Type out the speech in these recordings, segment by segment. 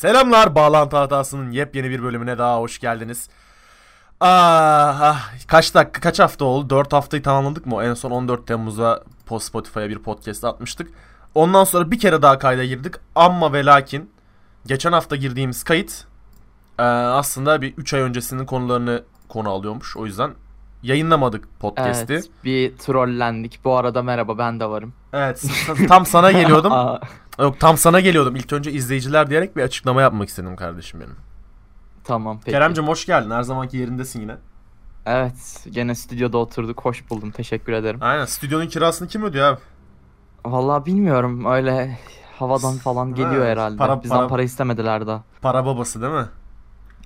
Selamlar Bağlantı Hatası'nın yepyeni bir bölümüne daha hoş geldiniz. Ah, ah, kaç dakika kaç hafta oldu? 4 haftayı tamamladık mı? En son 14 Temmuz'a post Spotify'a bir podcast atmıştık. Ondan sonra bir kere daha kayda girdik. Amma ve lakin geçen hafta girdiğimiz kayıt e, aslında bir 3 ay öncesinin konularını konu alıyormuş. O yüzden yayınlamadık podcast'i. Evet, bir trollendik. Bu arada merhaba ben de varım. Evet, tam sana geliyordum. Yok tam sana geliyordum. İlk önce izleyiciler diyerek bir açıklama yapmak istedim kardeşim benim. tamam peki. Keremcim hoş geldin. Her zamanki yerindesin yine. Evet, gene stüdyoda oturduk. Hoş buldum. Teşekkür ederim. Aynen. Stüdyonun kirasını kim ödüyor abi? Vallahi bilmiyorum. Öyle havadan falan geliyor Evet, herhalde. para- Bizden para- para... istemediler daha. Para babası değil mi?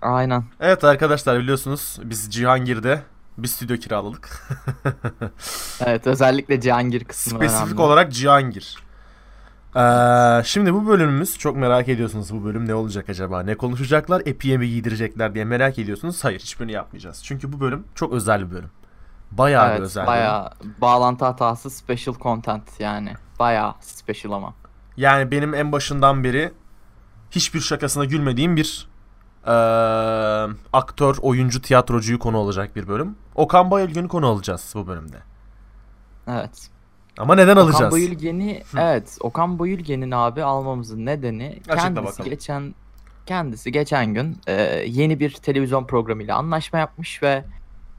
Aynen. Evet arkadaşlar biliyorsunuz biz Cihangir'de bir stüdyo kiraladık. Evet, özellikle Cihangir kısmı Spesifik önemli. olarak Cihangir. Ee, şimdi bu bölümümüz çok merak ediyorsunuz bu bölüm ne olacak acaba? Ne konuşacaklar? Epiye mi giydirecekler diye merak ediyorsunuz. Hayır hiçbirini yapmayacağız. Çünkü bu bölüm çok özel bir bölüm. Bayağı bir Evet, özel. bir bölüm. bayağı bağlantı hatası special content yani. Bayağı special ama. Yani benim en başından beri hiçbir şakasına gülmediğim bir eee, aktör, oyuncu, tiyatrocuyu konu olacak bir bölüm. Okan Bayülgen'i konu alacağız bu bölümde. Evet. Ama neden Okan alacağız? Bayülgen'i evet Okan Bayülgen'in abi almamızın nedeni Açıkla kendisi bakalım. geçen kendisi geçen gün e, yeni bir televizyon programıyla anlaşma yapmış ve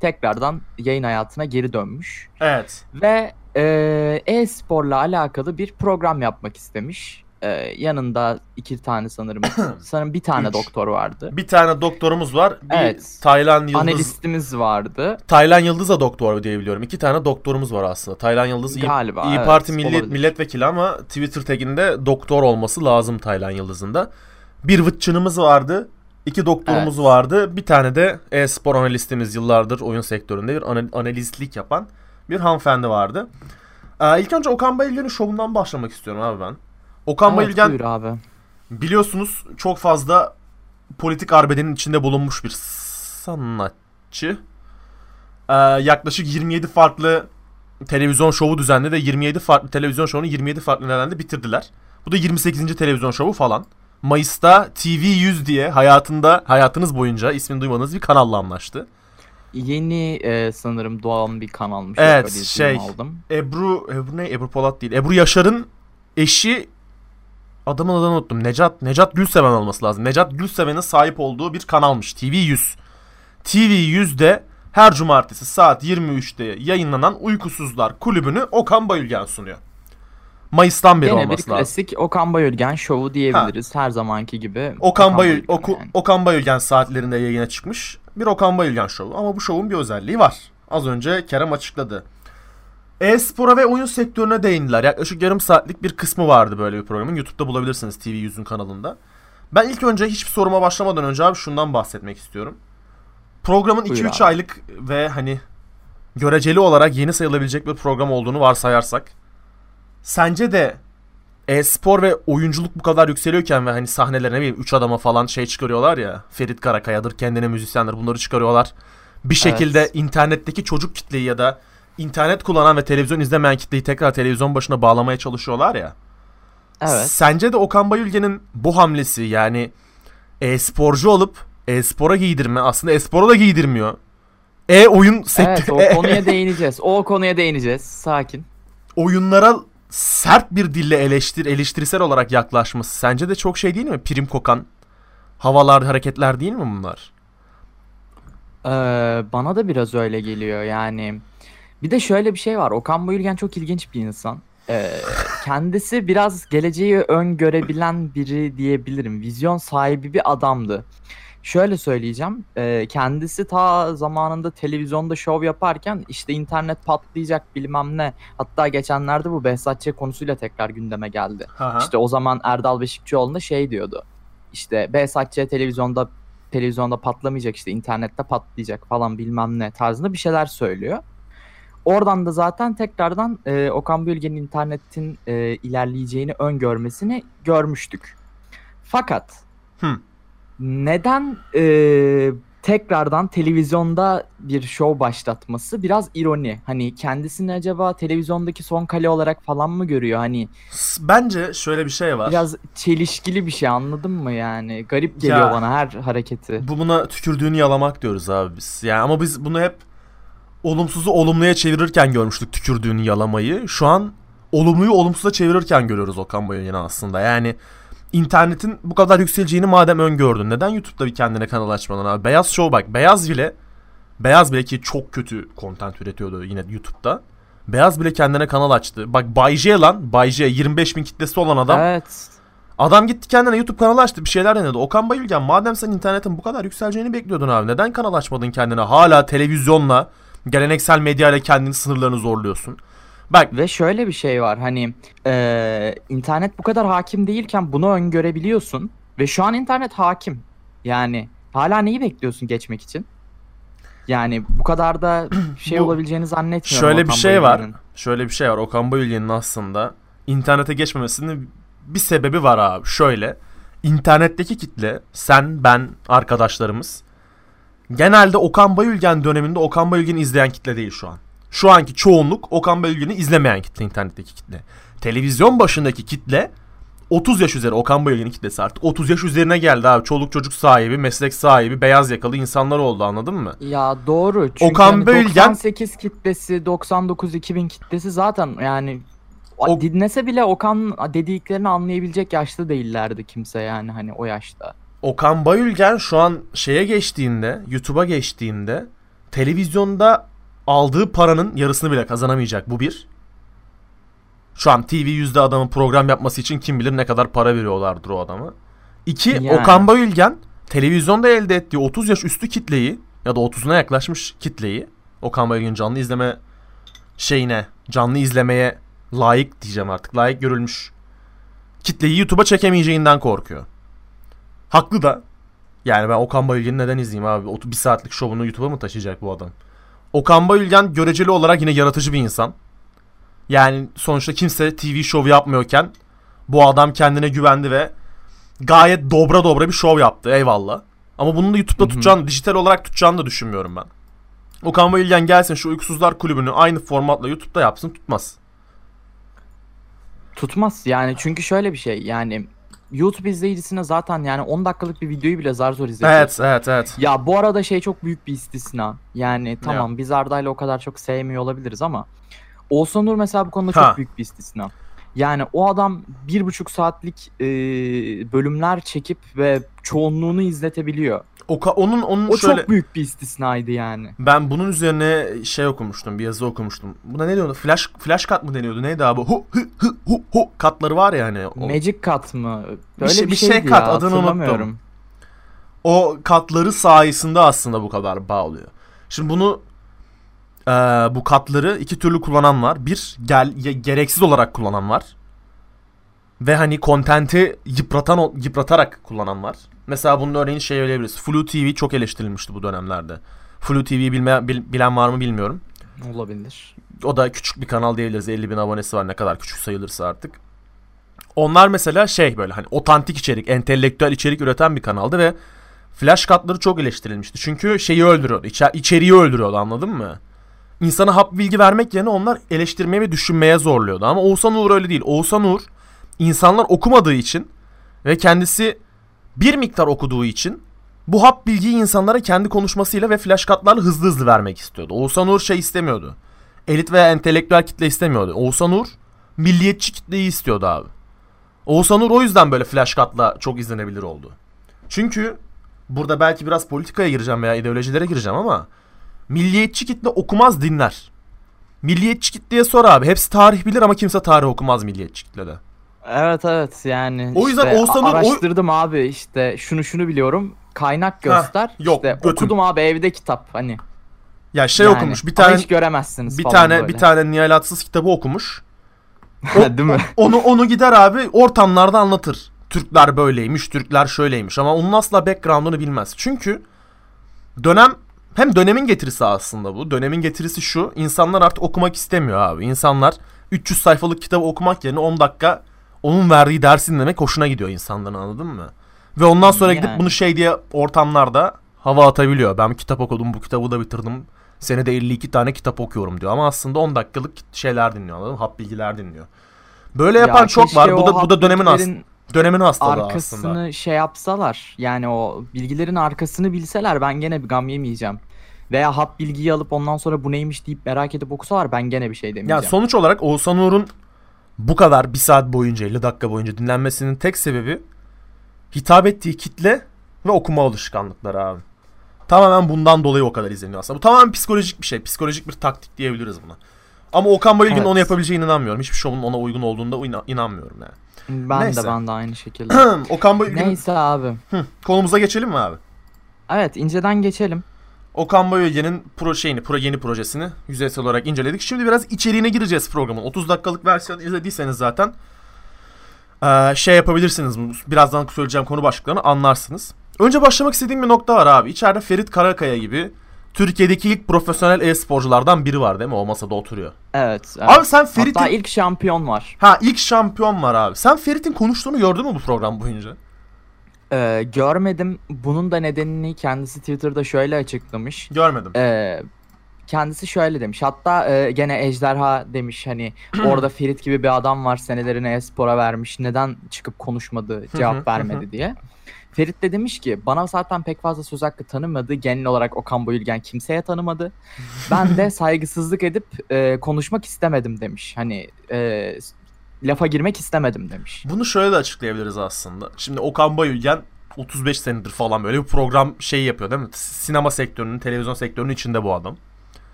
tekrardan yayın hayatına geri dönmüş Evet. ve e, e-sporla alakalı bir program yapmak istemiş. E, yanında iki tane sanırım sanırım bir tane Üç. doktor vardı. Bir tane doktorumuz var. Bir Evet. Taylan Yıldız. Analistimiz vardı. Taylan Yıldız da doktor diye biliyorum. İki tane doktorumuz var aslında. Taylan Yıldız İyi, Galiba, İyi evet, Parti millet, olabilir. milletvekili ama Twitter taginde doktor olması lazım Taylan Yıldız'ın da. Bir vıtçınımız vardı. iki doktorumuz Evet. vardı. Bir tane de e-spor analistimiz yıllardır oyun sektöründe bir ana- analistlik yapan bir hanımefendi vardı. Ee, ilk önce Okan Bayülgen'in şovundan başlamak istiyorum abi ben. Okan Evet, Bayülgen abi. biliyorsunuz çok fazla politik arbedenin içinde bulunmuş bir sanatçı. Ee, yaklaşık 27 farklı televizyon şovu düzenledi ve 27 farklı televizyon şovunu 27 farklı nedende bitirdiler. Bu da 28. televizyon şovu falan. Mayıs'ta TV100 diye hayatında hayatınız boyunca ismini duymadığınız bir kanalla anlaştı. Yeni e, sanırım doğan bir kanalmış. Evet, şey, aldım. Ebru, Ebru ne? Ebru Polat değil. Ebru Yaşar'ın eşi adamın adını unuttum. Necat, Necat Gülseven olması lazım. Necat Gülseven'in sahip olduğu bir kanalmış. TV100. TV100'de her cumartesi saat 23'te yayınlanan Uykusuzlar Kulübü'nü Okan Bayülgen sunuyor. Mayıs'tan beri Gene bir olması lazım. klasik Okan Bayülgen şovu diyebiliriz her zamanki gibi. Okan, Bayül, Bayülgen Oku- yani. Okan Bayülgen saatlerinde yayına çıkmış. Bir Okan Bayülgen şovu. Ama bu şovun bir özelliği var. Az önce Kerem açıkladı. E-spora ve oyun sektörüne değindiler. Yaklaşık yarım saatlik bir kısmı vardı böyle bir programın. YouTube'da bulabilirsiniz TV100'ün kanalında. Ben ilk önce hiçbir soruma başlamadan önce abi şundan bahsetmek istiyorum. Programın Buyur 2-3 abi. aylık ve hani göreceli olarak yeni sayılabilecek bir program olduğunu varsayarsak sence de e-spor ve oyunculuk bu kadar yükseliyorken ve hani sahnelere ne bileyim 3 adama falan şey çıkarıyorlar ya Ferit Karakaya'dır kendine müzisyendir bunları çıkarıyorlar. Bir şekilde Evet. internetteki çocuk kitleyi ya da internet kullanan ve televizyon izlemeyen kitleyi tekrar televizyon başına bağlamaya çalışıyorlar ya. Evet. Sence de Okan Bayülgen'in bu hamlesi yani e-sporcu olup e-spora giydirme aslında e-spora da giydirmiyor. E-oyun sektörü Evet o konuya değineceğiz. O konuya değineceğiz. Sakin. oyunlara sert bir dille eleştir eleştirisel olarak yaklaşması sence de çok şey değil mi? Prim kokan havalar, hareketler değil mi bunlar? Ee, bana da biraz öyle geliyor yani. Bir de şöyle bir şey var. Okan Bayülgen çok ilginç bir insan. Ee, kendisi biraz geleceği öngörebilen biri diyebilirim. Vizyon sahibi bir adamdı. Şöyle söyleyeceğim. ee, kendisi ta zamanında televizyonda şov yaparken işte internet patlayacak bilmem ne. Hatta geçenlerde bu Behzat Ç. konusuyla tekrar gündeme geldi. İşte o zaman Erdal Beşikçioğlu da şey diyordu. İşte Behzat Ç. televizyonda televizyonda patlamayacak işte internette patlayacak falan bilmem ne tarzında bir şeyler söylüyor. Oradan da zaten tekrardan e, Okan Bölge'nin internetin e, ilerleyeceğini öngörmesini görmüştük. Fakat Hı. neden e, tekrardan televizyonda bir show başlatması biraz ironi. Hani kendisini acaba televizyondaki son kale olarak falan mı görüyor? Hani Bence şöyle bir şey var. biraz çelişkili bir şey anladın mı yani? Garip geliyor Ya. bana her hareketi. Bu buna tükürdüğünü yalamak diyoruz abi biz. Yani ama biz bunu hep olumsuzu olumluya çevirirken görmüştük tükürdüğünü yalamayı. Şu an olumluyu olumsuza çevirirken görüyoruz Okan Bayülgen'i aslında. Yani internetin bu kadar yükseleceğini madem öngördün. Neden YouTube'da bir kendine kanal açmadın abi? Beyaz Show bak. Beyaz bile Beyaz bile ki çok kötü content üretiyordu yine YouTube'da. Beyaz bile kendine kanal açtı. Bak Bay J lan. Bay J 25 bin kitlesi olan adam. Evet. Adam gitti kendine YouTube kanalı açtı bir şeyler denedi. Okan Bayülgen madem sen internetin bu kadar yükseleceğini bekliyordun abi. Neden kanal açmadın kendine? Hala televizyonla, geleneksel medyayla kendini sınırlarını zorluyorsun. Bak Ve şöyle bir şey var hani eee, internet bu kadar hakim değilken bunu öngörebiliyorsun ve şu an internet hakim. Yani hala neyi bekliyorsun geçmek için? Yani bu kadar da şey Bu- olabileceğini zannetmiyorum. şöyle bir Okan şey var. Şöyle bir şey var. Okan Bayülgen'in aslında internete geçmemesinin bir sebebi var abi. Şöyle. internetteki kitle sen, ben, arkadaşlarımız genelde Okan Bayülgen döneminde Okan Bayülgen'i izleyen kitle değil şu an. Şu anki çoğunluk Okan Bayülgen'i izlemeyen kitle internetteki kitle. Televizyon başındaki kitle 30 yaş üzeri Okan Bayülgen'in kitlesi artık 30 yaş üzerine geldi abi. Çoluk çocuk sahibi, meslek sahibi, beyaz yakalı insanlar oldu anladın mı? Ya doğru. Çünkü Okan hani Bayülgen- 98 kitlesi, 99 2000 kitlesi zaten yani O- dinlese bile Okan dediklerini anlayabilecek yaşta değillerdi kimse yani hani o yaşta. Okan Bayülgen şu an şeye geçtiğinde, YouTube'a geçtiğinde televizyonda aldığı paranın yarısını bile kazanamayacak. Bu bir. Şu an TV yüzde adamın program yapması için kim bilir ne kadar para veriyorlardır o adama. İki, Yani. Okan Bayülgen televizyonda elde ettiği 30 yaş üstü kitleyi ya da 30'una yaklaşmış kitleyi Okan Bayülgen canlı izleme şeyine, canlı izlemeye layık diyeceğim artık. Layık görülmüş kitleyi YouTube'a çekemeyeceğinden korkuyor. Haklı da. Yani ben Okan Bayülgen'i neden izleyeyim abi? Bir saatlik şovunu YouTube'a mı taşıyacak bu adam? Okan Bayülgen göreceli olarak yine yaratıcı bir insan. Yani sonuçta kimse TV şovu yapmıyorken bu adam kendine güvendi ve gayet dobra dobra bir şov yaptı. Eyvallah. Ama bunu da YouTube'da Hı hı. tutacağını, dijital olarak tutacağını da düşünmüyorum ben. Okan Bayülgen gelsin şu Uykusuzlar Kulübü'nü aynı formatla YouTube'da yapsın tutmaz. Tutmaz yani çünkü şöyle bir şey yani YouTube izleyicisine zaten yani 10 dakikalık bir videoyu bile zar zor izletiyorsun. Evet, evet, evet. Ya bu arada şey çok büyük bir istisna. Yani tamam biz Arda'yla o kadar çok sevmiyor olabiliriz ama Oğuzhan Uğur mesela bu konuda Ha. çok büyük bir istisna. Yani o adam bir buçuk saatlik e, bölümler çekip ve çoğunluğunu izletebiliyor. Oka, onun onun O şöyle çok büyük bir istisnaydı yani. Ben bunun üzerine şey okumuştum, bir yazı okumuştum. Buna ne diyordu? Flash flash kat mı deniyordu? Neydi abi? Hu hı hı hu hu katları var ya hani. O, Magic Cut mı? Bir Böyle şey- bir, bir şey cut, ya, adını unuttum. o katları sayesinde aslında bu kadar bağlıyor. Şimdi bunu eee, bu katları iki türlü kullanan var. Bir gel gereksiz olarak kullanan var. Ve hani kontenti yıpratan o- yıpratarak kullanan var. Mesela bunun örneğini şey söyleyebiliriz. Flu TV çok eleştirilmişti bu dönemlerde. Flu TV'yi bilme, bil- bilen var mı bilmiyorum. Olabilir. O da küçük bir kanal diyebiliriz. 50 bin abonesi var ne kadar küçük sayılırsa artık. Onlar mesela şey böyle hani otantik içerik, entelektüel içerik üreten bir kanaldı ve flash katları çok eleştirilmişti. Çünkü şeyi öldürüyordu, içer- içeriği öldürüyordu anladın mı? İnsana hap bilgi vermek yerine onlar eleştirmeye ve düşünmeye zorluyordu. Ama Oğuzhan Uğur öyle değil. Oğuzhan Uğur insanlar okumadığı için ve kendisi bir miktar okuduğu için bu hap bilgiyi insanlara kendi konuşmasıyla ve flash hızlı hızlı vermek istiyordu. Oğuzhan Uğur şey istemiyordu elit veya entelektüel kitle istemiyordu. Oğuzhan Uğur milliyetçi kitleyi istiyordu abi. Oğuzhan Uğur o yüzden böyle flash çok izlenebilir oldu. Çünkü burada belki biraz politikaya gireceğim veya ideolojilere gireceğim ama milliyetçi kitle okumaz dinler. Milliyetçi kitleye sor abi. Hepsi tarih bilir ama kimse tarih okumaz milliyetçi kitlede. Evet evet yani O yüzden işte Oğuzhan Uğur- o- araştırdım abi işte şunu şunu biliyorum kaynak göster. yok, işte götüm. okudum abi evde kitap hani. Ya şey Yani. okumuş. Bir tane hiç göremezsiniz bir tane böyle. bir tane Nihal Atsız kitabı okumuş. Değil mi? Onu onu gider abi ortamlarda anlatır. Türkler böyleymiş, Türkler şöyleymiş ama onun asla background'unu bilmez. Çünkü dönem hem dönemin getirisi aslında bu. Dönemin getirisi şu. insanlar artık okumak istemiyor abi. İnsanlar 300 sayfalık kitabı okumak yerine 10 dakika onun verdiği dersin demek hoşuna gidiyor insanların anladın mı? Ve ondan sonra gidip Yani. bunu şey diye ortamlarda hava atabiliyor. Ben kitap okudum bu kitabı da bitirdim. Senede 52 tane kitap okuyorum diyor ama aslında 10 dakikalık şeyler dinliyor anladın mı? Hap bilgiler dinliyor. Böyle yapan Ya çok var. Bu da bu da dönemin bilgilerin dönemin hastalığı arkasını aslında. şey yapsalar yani o bilgilerin arkasını bilseler ben gene bir gam yemeyeceğim. Veya hap bilgiyi alıp ondan sonra bu neymiş deyip merak edip okusalar ben gene bir şey Ya demeyeceğim. sonuç olarak Oğuzhan Uğur'un bu kadar bir saat boyunca 50 dakika boyunca dinlenmesinin tek sebebi hitap ettiği kitle ve okuma alışkanlıkları abi. Tamamen bundan dolayı o kadar izleniyor aslında. Bu tamamen psikolojik bir şey. Psikolojik bir taktik diyebiliriz buna. Ama Okan Bayülgen'in Evet. onu yapabileceğine inanmıyorum. Hiçbir şovun ona uygun olduğunda inan- inanmıyorum yani. ben neyse. de ben de aynı şekilde. Okan Bayülgen Neyse abi. Hı, konumuza geçelim mi abi? Evet inceden geçelim. Okan Bayülgen'in pro şeyini, pro yeni projesini yüzeysel olarak inceledik. Şimdi biraz içeriğine gireceğiz programın. 30 dakikalık versiyonu izlediyseniz zaten eee, şey yapabilirsiniz. Birazdan söyleyeceğim konu başlıklarını anlarsınız. Önce başlamak istediğim bir nokta var abi. İçeride Ferit Karakaya gibi Türkiye'deki ilk profesyonel e-sporculardan biri var değil mi? O masada oturuyor. Evet. evet. Abi sen Ferit'in... Hatta ilk şampiyon var. Ha ilk şampiyon var abi. Sen Ferit'in konuştuğunu gördün mü bu program boyunca? Ee, görmedim. Bunun da nedenini kendisi Twitter'da şöyle açıklamış. Görmedim. Ee, kendisi şöyle demiş. Hatta e, gene Ejderha demiş hani orada Ferit gibi bir adam var senelerini e-spora vermiş. Neden çıkıp konuşmadı, cevap vermedi diye. Ferit de demiş ki bana zaten pek fazla söz hakkı tanımadı. Genel olarak Okan Bayülgen kimseye tanımadı. Ben de saygısızlık edip e, konuşmak istemedim demiş. Hani e, lafa girmek istemedim demiş. Bunu şöyle de açıklayabiliriz aslında. Şimdi Okan Bayülgen 35 senedir falan böyle bir program şey yapıyor değil mi? Sinema sektörünün, televizyon sektörünün içinde bu adam.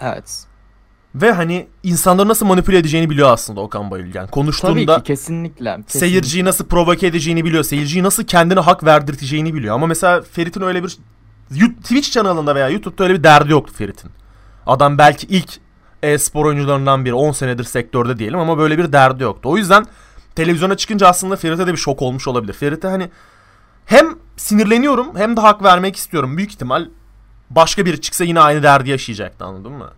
Evet. Ve hani insanları nasıl manipüle edeceğini biliyor aslında Okan Bayülgen. Tabii Konuştuğunda ki kesinlikle. kesinlikle. seyirciyi nasıl provoke edeceğini biliyor. Seyirciyi nasıl kendine hak verdirteceğini biliyor. Ama mesela Ferit'in öyle bir Twitch kanalında veya YouTube'da öyle bir derdi yoktu Ferit'in. Adam belki ilk e-spor oyuncularından biri 10 senedir sektörde diyelim ama böyle bir derdi yoktu. O yüzden televizyona çıkınca aslında Ferit'e de bir şok olmuş olabilir. Ferit'e hani hem sinirleniyorum hem de hak vermek istiyorum. Büyük ihtimal başka biri çıksa yine aynı derdi yaşayacaktı anladın mı?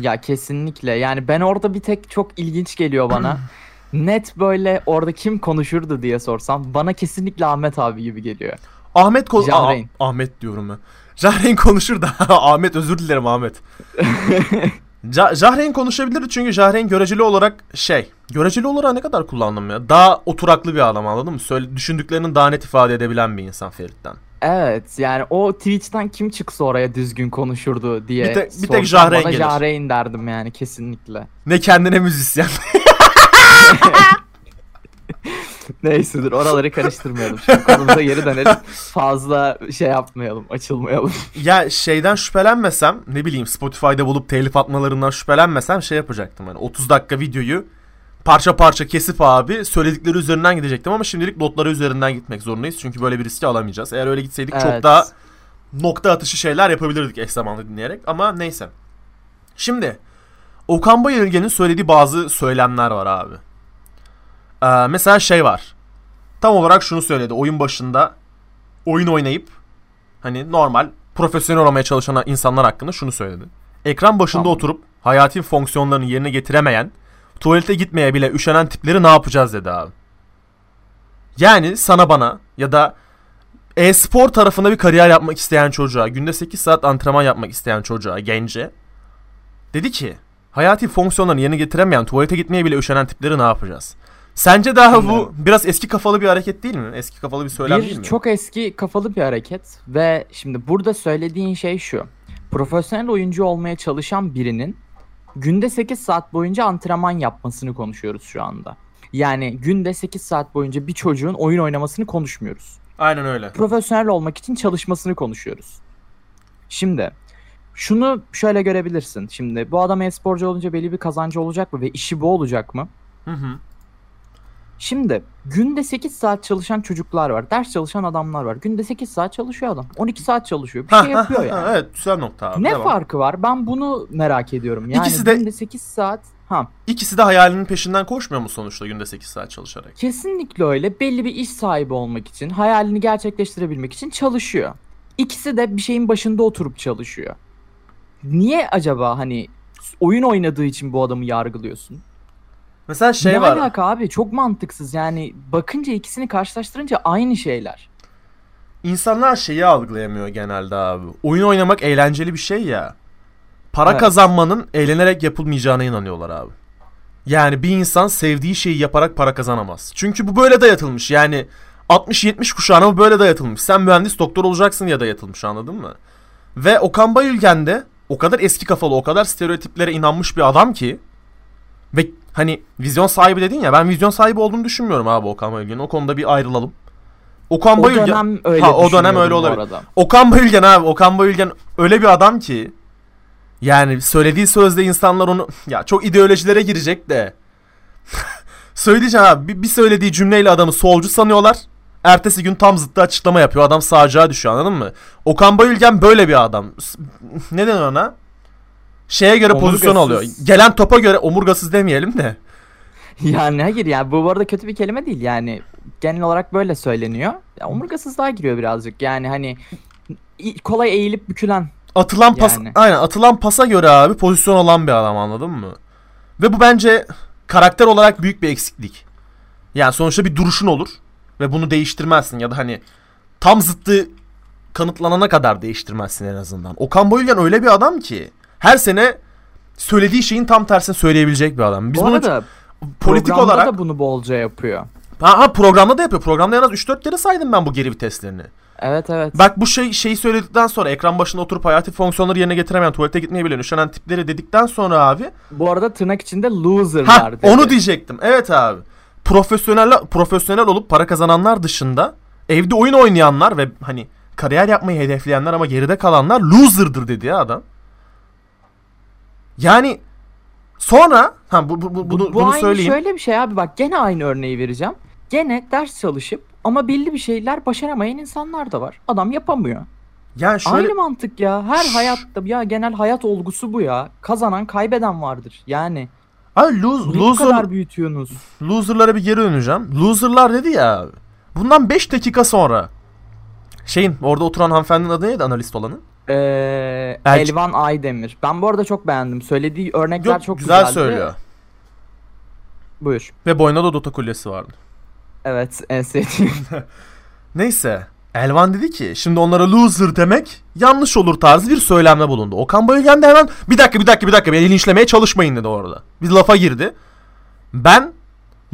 Ya kesinlikle. Yani ben orada bir tek çok ilginç geliyor bana. Net böyle orada kim konuşurdu diye sorsam bana kesinlikle Ahmet abi gibi geliyor. Ahmet. Aa, Ahmet diyorum ben. Jahreyn konuşur da Ahmet özür dilerim Ahmet. Ja- Jahreyn konuşabilirdi çünkü Jahreyn göreceli olarak şey. Göreceli olarak ne kadar kullandım ya. Daha oturaklı bir adam anladın mı? Söyle, düşündüklerinin daha net ifade edebilen bir insan Ferit'ten. Evet yani o Twitch'ten kim çıksa oraya düzgün konuşurdu diye Bir tek- bir tek bana gelir. Jahreyn derdim yani kesinlikle. Ne kendine müzisyen. Neyse dur oraları karıştırmayalım. Şimdi konumuza geri dönelim. Fazla şey yapmayalım, açılmayalım. ya şeyden şüphelenmesem ne bileyim Spotify'da bulup telif atmalarından şüphelenmesem şey yapacaktım. Hani 30 dakika videoyu parça parça kesip abi söyledikleri üzerinden gidecektim ama şimdilik notları üzerinden gitmek zorundayız. Çünkü böyle bir riski alamayacağız. Eğer öyle gitseydik çok Evet. daha nokta atışı şeyler yapabilirdik eş zamanlı dinleyerek ama neyse. Şimdi Okan Bayülgen'in söylediği bazı söylemler var abi. Ee, mesela şey var. Tam olarak şunu söyledi. Oyun başında oyun oynayıp hani normal profesyonel olmaya çalışan insanlar hakkında şunu söyledi. Ekran başında Tamam. oturup hayati fonksiyonlarını yerine getiremeyen, tuvalete gitmeye bile üşenen tipleri ne yapacağız dedi abi. Yani sana bana ya da e-spor tarafında bir kariyer yapmak isteyen çocuğa, günde 8 saat antrenman yapmak isteyen çocuğa, gence dedi ki hayati fonksiyonlarını yerine getiremeyen, tuvalete gitmeye bile üşenen tipleri ne yapacağız? Sence daha bu biraz eski kafalı bir hareket değil mi? Eski kafalı bir söylem değil bir mi? çok eski kafalı bir hareket ve şimdi burada söylediğin şey şu. Profesyonel oyuncu olmaya çalışan birinin günde 8 saat boyunca antrenman yapmasını konuşuyoruz şu anda. Yani günde 8 saat boyunca bir çocuğun oyun oynamasını konuşmuyoruz. Aynen öyle. Profesyonel olmak için çalışmasını konuşuyoruz. Şimdi şunu şöyle görebilirsin. Şimdi bu adam e-sporcu olunca belli bir kazancı olacak mı ve işi bu olacak mı? Hı hı. Şimdi günde 8 saat çalışan çocuklar var. Ders çalışan adamlar var. Günde 8 saat çalışıyor adam. 12 saat çalışıyor. Bir şey yapıyor yani. evet güzel nokta abi. Ne devam. farkı var? Ben bunu merak ediyorum. Yani İkisi de- günde 8 saat ha İkisi de hayalinin peşinden koşmuyor mu sonuçta günde 8 saat çalışarak? kesinlikle öyle. Belli bir iş sahibi olmak için, hayalini gerçekleştirebilmek için çalışıyor. İkisi de bir şeyin başında oturup çalışıyor. Niye acaba hani oyun oynadığı için bu adamı yargılıyorsun? Mesela şey ne var. alaka abi? Çok mantıksız. Yani bakınca ikisini karşılaştırınca aynı şeyler. insanlar şeyi algılayamıyor genelde abi. Oyun oynamak eğlenceli bir şey ya. Para Evet. kazanmanın eğlenerek yapılmayacağına inanıyorlar abi. Yani bir insan sevdiği şeyi yaparak para kazanamaz. Çünkü bu böyle dayatılmış. Yani 60-70 kuşağına bu böyle dayatılmış. Sen mühendis doktor olacaksın ya dayatılmış anladın mı? Ve Okan Bayülgen de o kadar eski kafalı, o kadar stereotiplere inanmış bir adam ki ve hani vizyon sahibi dedin ya ben vizyon sahibi olduğunu düşünmüyorum abi Okan Bayülgen'in. O konuda bir ayrılalım. Okan O Bayülgen dönem öyle Ha, o dönem öyle olabilir. arada. Okan Bayülgen abi Okan Bayülgen öyle bir adam ki yani söylediği sözde insanlar onu ya çok ideolojilere girecek de söyleyeceğim abi bir, söylediği cümleyle adamı solcu sanıyorlar. Ertesi gün tam zıttı açıklama yapıyor. Adam sağcığa düşüyor anladın mı? Okan Bayülgen böyle bir adam. Ne denir ona? Şeye göre pozisyon Omurgasız. alıyor. Gelen topa göre omurgasız demeyelim de. Yani hayır yani bu bu arada kötü bir kelime değil yani genel olarak böyle söyleniyor. Ya, omurgasızlığa giriyor birazcık yani hani kolay eğilip bükülen. Atılan pas Yani. aynen atılan pasa göre abi pozisyon alan bir adam anladın mı? Ve bu bence karakter olarak büyük bir eksiklik. Yani sonuçta bir duruşun olur ve bunu değiştirmezsin ya da hani tam zıttı kanıtlanana kadar değiştirmezsin en azından. Okan Bayülgen öyle bir adam ki her sene söylediği şeyin tam tersini söyleyebilecek bir adam. Biz bu bunu arada politik olarak da bunu bolca yapıyor. ha, ha, programda da yapıyor. Programda en az 3-4 kere saydım ben bu geri viteslerini. Evet evet. Bak bu şey şeyi söyledikten sonra ekran başında oturup hayati fonksiyonları yerine getiremeyen, tuvalete gitmeyi bilen, üşenen tipleri dedikten sonra abi Bu arada tırnak içinde loserlar ha dedi. onu diyecektim. Evet abi. Profesyonel profesyonel olup para kazananlar dışında evde oyun oynayanlar ve hani kariyer yapmayı hedefleyenler ama geride kalanlar loser'dır dedi ya adam. Yani sonra ha bu, bu, bu- bunu, bu bunu aynı söyleyeyim. şöyle bir şey abi bak gene aynı örneği vereceğim. Gene ders çalışıp ama belli bir şeyler başaramayan insanlar da var. Adam yapamıyor. Yani şöyle Aynı mantık ya. Her hayatta ya genel hayat olgusu bu ya. Kazanan kaybeden vardır. Yani Ay, lose, bu loser, kadar büyütüyorsunuz? loser'lara bir geri döneceğim. Loser'lar dedi ya abi. Bundan 5 dakika sonra şeyin orada oturan hanımefendinin adı neydi analist olanın? Ee, Elç- Elvan Aydemir. Ben bu arada çok beğendim. Söylediği örnekler Yok, çok güzel güzeldi. söylüyor. Buyur. Ve boynuna da Dota kulyesi vardı. Evet en sevdiğim. Neyse. Elvan dedi ki şimdi onlara loser demek yanlış olur tarzı bir söylemde bulundu. Okan Bayülgen de hemen bir dakika bir dakika bir dakika beni linçlemeye çalışmayın dedi orada. Bir lafa girdi. Ben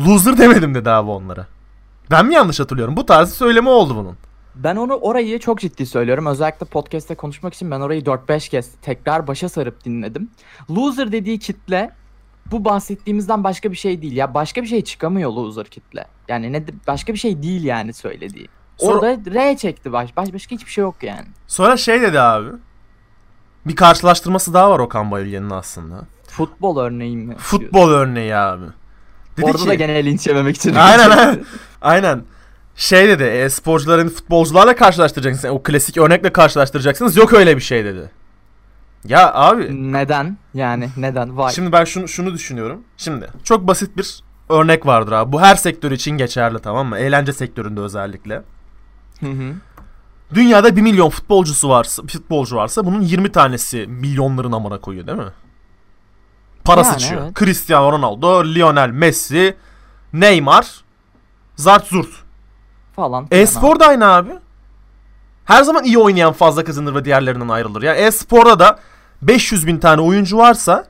loser demedim dedi abi onlara. Ben mi yanlış hatırlıyorum? Bu tarz bir söylemi oldu bunun. Ben onu orayı çok ciddi söylüyorum. Özellikle podcast'te konuşmak için ben orayı 4-5 kez tekrar başa sarıp dinledim. Loser dediği kitle bu bahsettiğimizden başka bir şey değil. Ya başka bir şey çıkamıyor loser kitle. Yani ne başka bir şey değil yani söylediği. Sonra- Orada R çekti baş, baş başka hiçbir şey yok yani. Sonra şey dedi abi. Bir karşılaştırması daha var Okan Bayülgen'in aslında. Futbol örneği mi? Futbol örneği abi. Dedi Orada ki, da gene linç yememek için. Aynen aynen. Aynen. Şey dedi, e, sporcuların futbolcularla karşılaştıracaksınız. O klasik örnekle karşılaştıracaksınız. Yok öyle bir şey dedi. Ya abi, Neden? Yani neden? Vay. şimdi ben şunu şunu düşünüyorum. Şimdi çok basit bir örnek vardır abi. Bu her sektör için geçerli tamam mı? Eğlence sektöründe özellikle. Hı hı. Dünyada 1 milyon futbolcusu varsa, futbolcu varsa bunun 20 tanesi milyonların amına koyuyor değil mi? Para Yani sıçıyor. evet. Cristiano Ronaldo, Lionel Messi, Neymar, Zart Zurt. Falan. E-spor da aynı abi. Her zaman iyi oynayan fazla kazanır ve diğerlerinden ayrılır. Yani e-sporda da 500 bin tane oyuncu varsa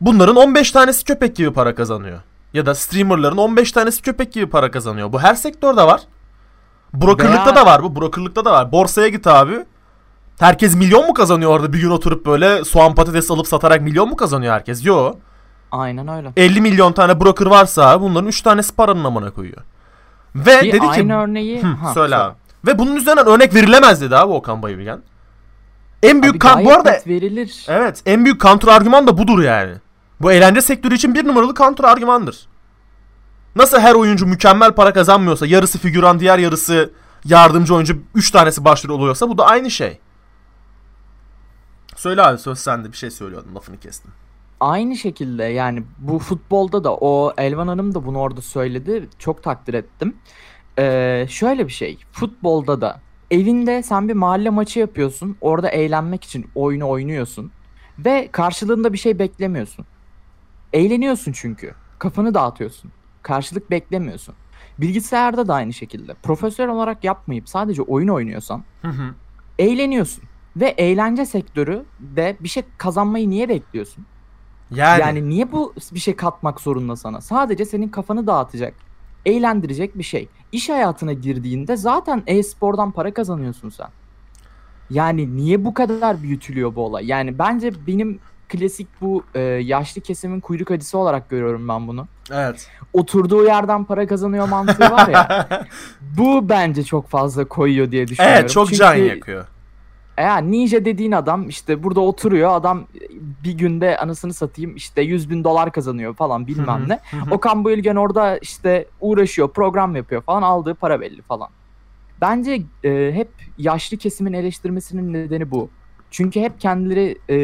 bunların 15 tanesi köpek gibi para kazanıyor. Ya da streamerların 15 tanesi köpek gibi para kazanıyor. Bu her sektörde var. Brokerlıkta Veya- da var bu. Brokerlıkta da var. Borsaya git abi. Herkes milyon mu kazanıyor orada bir gün oturup böyle soğan patates alıp satarak milyon mu kazanıyor herkes? Yo. Aynen öyle. 50 milyon tane broker varsa bunların 3 tanesi paranın amına koyuyor. Ve Bir dedi ki aynı örneği Hı, Ha, söyle abi. Ve bunun üzerinden örnek verilemez dedi abi Okan Bayülgen. En büyük kan bu arada verilir. evet en büyük counter argüman da budur yani. Bu eğlence sektörü için bir numaralı counter argümandır. Nasıl her oyuncu mükemmel para kazanmıyorsa yarısı figüran diğer yarısı yardımcı oyuncu 3 tanesi başrol oluyorsa bu da aynı şey. Söyle abi söz sende bir şey söylüyordun lafını kestim. Aynı şekilde yani bu futbolda da o Elvan Hanım da bunu orada söyledi. Çok takdir ettim. Ee, şöyle bir şey. Futbolda da evinde sen bir mahalle maçı yapıyorsun. Orada eğlenmek için oyunu oynuyorsun. Ve karşılığında bir şey beklemiyorsun. Eğleniyorsun çünkü. Kafanı dağıtıyorsun. Karşılık beklemiyorsun. Bilgisayarda da aynı şekilde. Profesyonel olarak yapmayıp sadece oyun oynuyorsan Hı hı. eğleniyorsun. Ve eğlence sektörü de bir şey kazanmayı niye bekliyorsun? Yani, Yani niye bu bir şey katmak zorunda sana? Sadece senin kafanı dağıtacak, eğlendirecek bir şey. İş hayatına girdiğinde zaten e-spordan para kazanıyorsun sen. Yani niye bu kadar büyütülüyor bu olay? Yani bence benim klasik bu e, yaşlı kesimin kuyruk acısı olarak görüyorum ben bunu. evet. Oturduğu yerden para kazanıyor mantığı var ya. bu bence çok fazla koyuyor diye düşünüyorum. evet çok Çünkü can yakıyor. Eğer ninja dediğin adam işte burada oturuyor adam bir günde anasını satayım işte 100 bin dolar kazanıyor falan bilmem ne. Okan Bayülgen orada işte uğraşıyor program yapıyor falan aldığı para belli falan. Bence e, hep yaşlı kesimin eleştirmesinin nedeni bu. Çünkü hep kendileri e,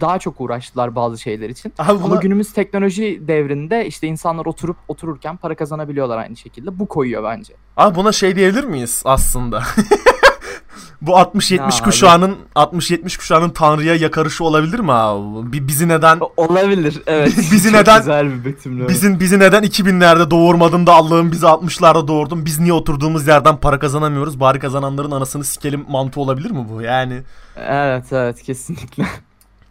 daha çok uğraştılar bazı şeyler için. Abi Ama buna- günümüz teknoloji devrinde işte insanlar oturup otururken para kazanabiliyorlar aynı şekilde. Bu koyuyor bence. Abi buna şey diyebilir miyiz aslında? Bu 60-70 abi? kuşağının 60-70 kuşağının Tanrı'ya yakarışı olabilir mi abi? Bi- Bizi neden Olabilir evet. Bizi Çok neden- güzel bir betimleme. Bizim bizi neden 2000'lerde doğurmadın da Allah'ım bizi 60'larda doğurdun. Biz niye oturduğumuz yerden para kazanamıyoruz? Bari kazananların anasını sikelim mantığı olabilir mi bu? Yani Evet evet kesinlikle.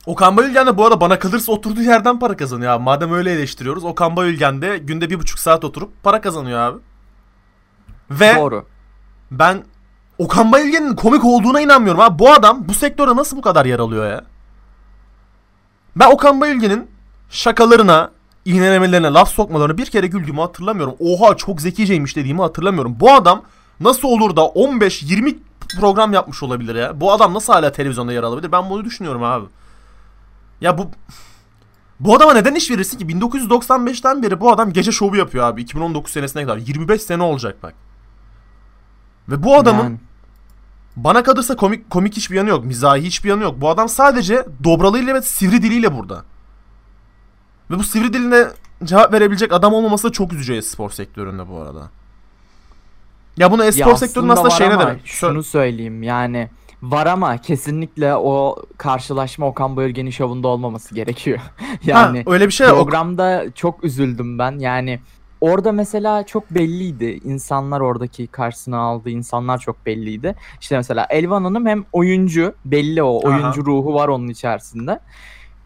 Okan Bayülgen de bu arada bana kalırsa oturduğu yerden para kazanıyor abi. Madem öyle eleştiriyoruz. Okan Bayülgen de günde bir buçuk saat oturup para kazanıyor abi. Ve Doğru. ben Okan Bayülgen'in komik olduğuna inanmıyorum abi. Bu adam bu sektörde nasıl bu kadar yer alıyor ya? Ben Okan Bayülgen'in şakalarına, iğnelemelerine, laf sokmalarına bir kere güldüğümü hatırlamıyorum. Oha çok zekiceymiş dediğimi hatırlamıyorum. Bu adam nasıl olur da 15-20 program yapmış olabilir ya? Bu adam nasıl hala televizyonda yer alabilir? Ben bunu düşünüyorum abi. Ya bu bu adama neden iş verirsin ki? 1995'ten beri bu adam gece şovu yapıyor abi. 2019 senesine kadar. 25 sene olacak bak. Ve bu adamın Yani, bana kalırsa komik komik hiçbir yanı yok. Mizahi hiçbir yanı yok. Bu adam sadece dobralığıyla ve sivri diliyle burada. Ve bu sivri diline cevap verebilecek adam olmaması da çok üzücü e-spor sektöründe bu arada. Ya bunu e-spor ya sektörünün aslında var şey ne ama demek? Şunu söyleyeyim yani var ama kesinlikle o karşılaşma Okan Bayülgen'in şovunda olmaması gerekiyor. yani ha, öyle bir şey programda çok üzüldüm ben. Yani orada mesela çok belliydi. İnsanlar oradaki karşısına aldığı insanlar çok belliydi. İşte mesela Elvan Hanım hem oyuncu belli o Aha. oyuncu ruhu var onun içerisinde.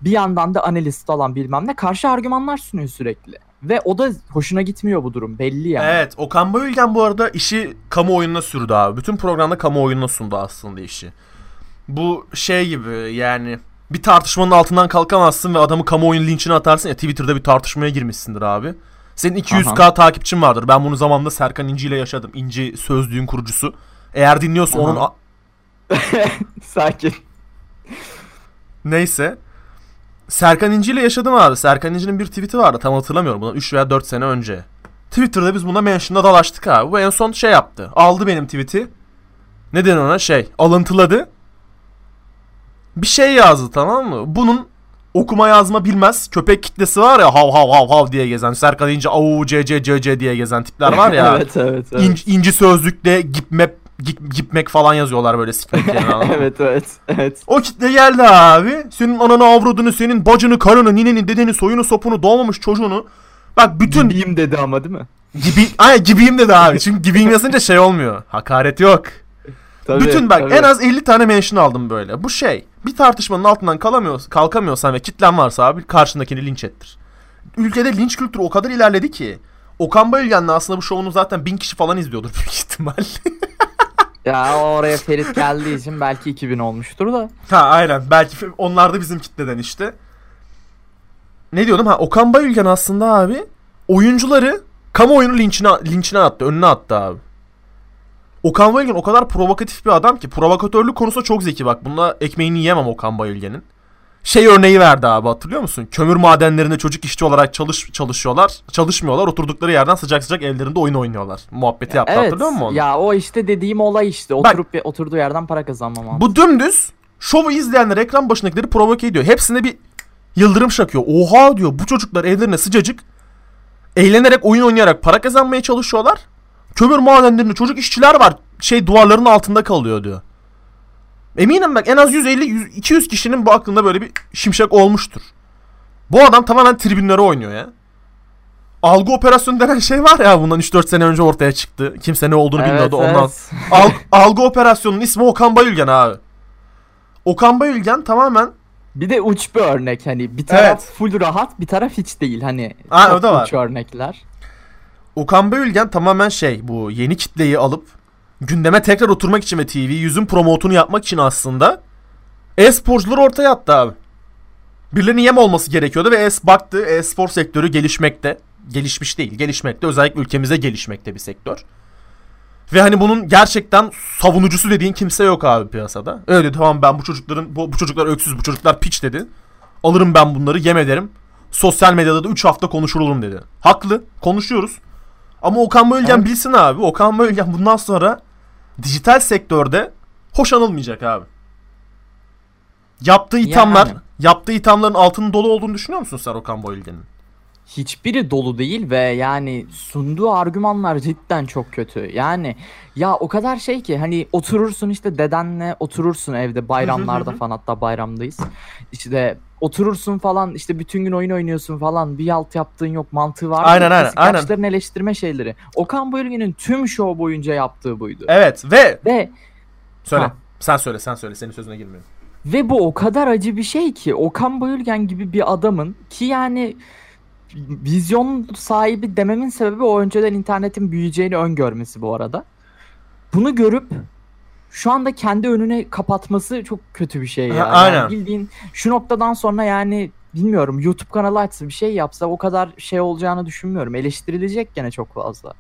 Bir yandan da analist falan bilmem ne karşı argümanlar sunuyor sürekli. Ve o da hoşuna gitmiyor bu durum belli yani. Evet, Okan Bayülgen bu arada işi kamuoyuna sürdü abi. Bütün programda kamuoyuna sundu aslında işi. Bu şey gibi yani bir tartışmanın altından kalkamazsın ve adamı kamuoyunun linçine atarsın ya Twitter'da bir tartışmaya girmişsindir abi. Senin 200k takipçin vardır. Ben bunu zamanında Serkan İnci ile yaşadım. İnci sözlüğün kurucusu. Eğer dinliyorsa Aha. onun a- Sakin. neyse. Serkan İnci ile yaşadım abi. Serkan İnci'nin bir tweet'i vardı. Tam hatırlamıyorum. Bundan 3 veya 4 sene önce. Twitter'da biz buna mention'da dalaştık abi. Bu en son şey yaptı. Aldı benim tweet'i. Ne denir ona? Şey. Alıntıladı. Bir şey yazdı tamam mı? Bunun okuma yazma bilmez köpek kitlesi var ya hav hav hav hav diye gezen. Serkan İnci au c c c c diye gezen tipler var ya. evet evet evet. İnci, inci sözlükte gipmep gip, gipmek falan yazıyorlar böyle sikmek evet evet evet. O kitle geldi abi. Senin ananı avradını, senin bacını, karını, nineni, dedeni, soyunu, sopunu, doğmamış çocuğunu. Bak bütün Gibiyim dedi ama değil mi? gibi, ay gibiyim dedi abi. Çünkü gibiyim yazınca şey olmuyor. Hakaret yok. Tabii, bütün bak tabii. en az 50 tane mention aldım böyle. Bu şey. Bir tartışmanın altından kalamıyor, kalkamıyorsan ve kitlen varsa abi karşındakini linç ettir. Ülkede linç kültürü o kadar ilerledi ki. Okan Bayülgen'le aslında bu şovunu zaten bin kişi falan izliyordur büyük ihtimal. Ya oraya Ferit geldiği için belki 2000 olmuştur da. Ha aynen. Belki onlar da bizim kitleden işte. Ne diyordum? Ha Okan Bayülgen aslında abi oyuncuları kamuoyunun linçine, linçine attı. Önüne attı abi. Okan Bayülgen o kadar provokatif bir adam ki provokatörlük konusunda çok zeki bak. Bunda ekmeğini yiyemem Okan Bayülgen'in. Şey örneği verdi abi hatırlıyor musun? Kömür madenlerinde çocuk işçi olarak çalış çalışıyorlar. Çalışmıyorlar. Oturdukları yerden sıcak sıcak evlerinde oyun oynuyorlar. Muhabbeti yaptı evet. hatırlıyor musun onu? Ya o işte dediğim olay işte. Bak- Oturup bir- oturduğu yerden para kazanmam. Bu dümdüz şovu izleyenler ekran başındakileri provoke ediyor. Hepsine bir yıldırım şakıyor. Oha diyor bu çocuklar evlerine sıcacık eğlenerek oyun oynayarak para kazanmaya çalışıyorlar. Kömür madenlerinde çocuk işçiler var. Şey duvarların altında kalıyor diyor. Eminim bak en az 150 100, 200 kişinin bu aklında böyle bir şimşek olmuştur. Bu adam tamamen tribünlere oynuyor ya. algı operasyonu denen şey var ya bundan 3-4 sene önce ortaya çıktı. Kimse ne olduğunu bilmiyordu ondan. evet. Al- algı operasyonunun ismi Okan Bayülgen abi. Okan Bayülgen tamamen Bir de uç bir örnek hani bir taraf Evet. full rahat bir taraf hiç değil hani Ha, o da var. uç örnekler. Okan Bayülgen tamamen şey bu yeni kitleyi alıp gündeme tekrar oturmak için ve TV yüzün promotunu yapmak için aslında e-sporcuları ortaya attı abi. Birilerinin yem olması gerekiyordu ve es baktı e-spor sektörü gelişmekte. Gelişmiş değil, gelişmekte. Özellikle ülkemizde gelişmekte bir sektör. Ve hani bunun gerçekten savunucusu dediğin kimse yok abi piyasada. Öyle tamam ben bu çocukların bu, bu çocuklar öksüz, bu çocuklar piç dedi. Alırım ben bunları, yem ederim. Sosyal medyada da 3 hafta konuşulurum dedi. Haklı, konuşuyoruz. Ama Okan Bayülgen Evet. bilsin abi. Okan Bayülgen bundan sonra dijital sektörde hoş anılmayacak abi. Yaptığı ithamlar, Yani. yaptığı ithamların altının dolu olduğunu düşünüyor musun sen Okan Bayülgen'in? Hiçbiri dolu değil ve yani sunduğu argümanlar cidden çok kötü. Yani ya o kadar şey ki hani oturursun işte dedenle oturursun evde bayramlarda falan hatta bayramdayız. İşte oturursun falan işte bütün gün oyun oynuyorsun falan bir alt yaptığın yok mantığı var. Aynen, aynen, aynen. eleştirme şeyleri. Okan Bayülgen'in tüm show boyunca yaptığı buydu. Evet ve Ve söyle. Ha. Sen söyle, sen söyle. Senin sözüne girmiyorum. Ve bu o kadar acı bir şey ki Okan Bayülgen gibi bir adamın ki yani vizyon sahibi dememin sebebi o önceden internetin büyüyeceğini öngörmesi bu arada. Bunu görüp şu anda kendi önüne kapatması çok kötü bir şey ya. Ha, Yani aynen. bildiğin şu noktadan sonra yani bilmiyorum YouTube kanalı açsa bir şey yapsa o kadar şey olacağını düşünmüyorum. Eleştirilecek gene çok fazla.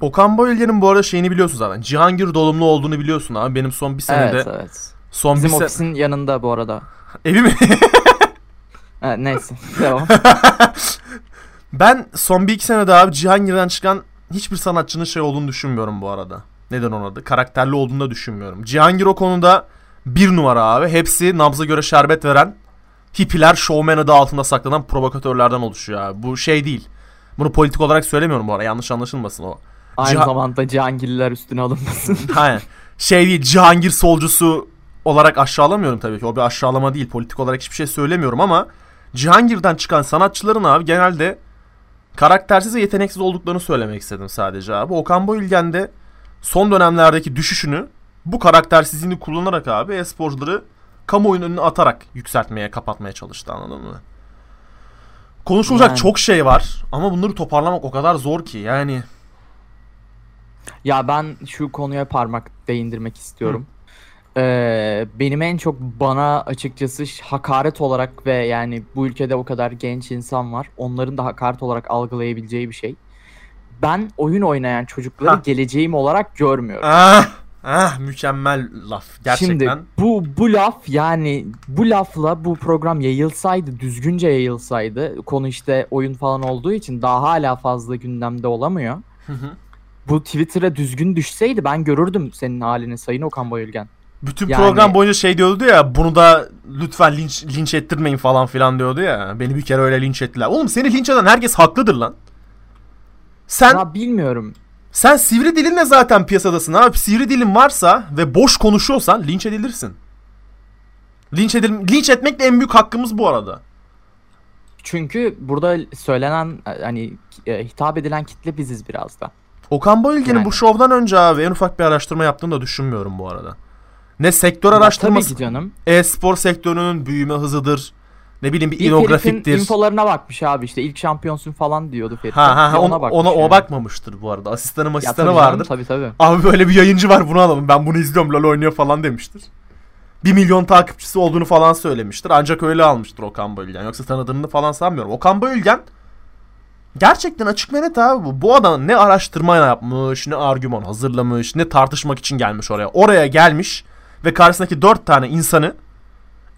Okan Bayülgen'in bu arada şeyini biliyorsun zaten. Cihangir dolumlu olduğunu biliyorsun abi. Benim son bir senede Evet evet. son Bizim bir se- ofisin yanında bu arada. evi mi? Ha, neyse devam. ben son bir iki senede abi Cihangir'den çıkan hiçbir sanatçının şey olduğunu düşünmüyorum bu arada. Neden onun adı? Karakterli olduğunu da düşünmüyorum. Cihangir o konuda bir numara abi. Hepsi nabza göre şerbet veren hippiler showman adı altında saklanan provokatörlerden oluşuyor abi. Bu şey değil. Bunu politik olarak söylemiyorum bu arada. Yanlış anlaşılmasın o. Aynı Ciha- zamanda Cihangirliler üstüne alınmasın. Aynen. Şey değil Cihangir solcusu olarak aşağılamıyorum tabii ki. O bir aşağılama değil. Politik olarak hiçbir şey söylemiyorum ama Cihangir'den çıkan sanatçıların abi genelde karaktersiz ve yeteneksiz olduklarını söylemek istedim sadece abi. Okan Bayülgen de son dönemlerdeki düşüşünü bu karaktersizliğini kullanarak abi e-sporcuları kamuoyunun önüne atarak yükseltmeye, kapatmaya çalıştı anladın mı? Konuşulacak Yani. çok şey var ama bunları toparlamak o kadar zor ki yani. ya ben şu konuya parmak değindirmek istiyorum. Ee, benim en çok bana açıkçası hakaret olarak ve yani bu ülkede o kadar genç insan var. Onların da hakaret olarak algılayabileceği bir şey. Ben oyun oynayan çocukları Ha. geleceğim olarak görmüyorum. Ah, ah mükemmel laf gerçekten. Şimdi bu bu laf yani bu lafla bu program yayılsaydı düzgünce yayılsaydı konu işte oyun falan olduğu için daha hala fazla gündemde olamıyor. Hı hı. Bu Twitter'a düzgün düşseydi ben görürdüm senin halini Sayın Okan Bayülgen. Bütün Yani- program boyunca şey diyordu ya bunu da lütfen linç, linç ettirmeyin falan filan diyordu ya. Beni bir kere öyle linç ettiler. Oğlum seni linç eden herkes haklıdır lan. Sen Ya bilmiyorum. sen sivri dilinle zaten piyasadasın abi. Sivri dilin varsa ve boş konuşuyorsan linç edilirsin. Linç edil linç etmek de en büyük hakkımız bu arada. Çünkü burada söylenen hani e, hitap edilen kitle biziz biraz da. Okan Bayülgen'in Yani. bu şovdan önce abi en ufak bir araştırma yaptığını da düşünmüyorum bu arada. Ne sektör araştırması, Tabii ki canım. e-spor sektörünün büyüme hızıdır. Ne bileyim bir İlk inografiktir. infolarına bakmış abi işte ilk şampiyonsun falan diyordu Ferit. Ha ha, ha Bir ona, ona, bakmış o yani. bakmamıştır bu arada. Asistanı Ya asistanı tabii canım, vardır. Tabii tabii. Abi böyle bir yayıncı var bunu alalım. Ben bunu izliyorum LoL oynuyor falan demiştir. Bir milyon takipçisi olduğunu falan söylemiştir. Ancak öyle almıştır Okan Bayülgen. Yoksa tanıdığını falan sanmıyorum. Okan Bayülgen gerçekten açık ve net abi bu. Bu adam ne araştırma yapmış, ne argüman hazırlamış, ne tartışmak için gelmiş oraya. Oraya gelmiş ve karşısındaki dört tane insanı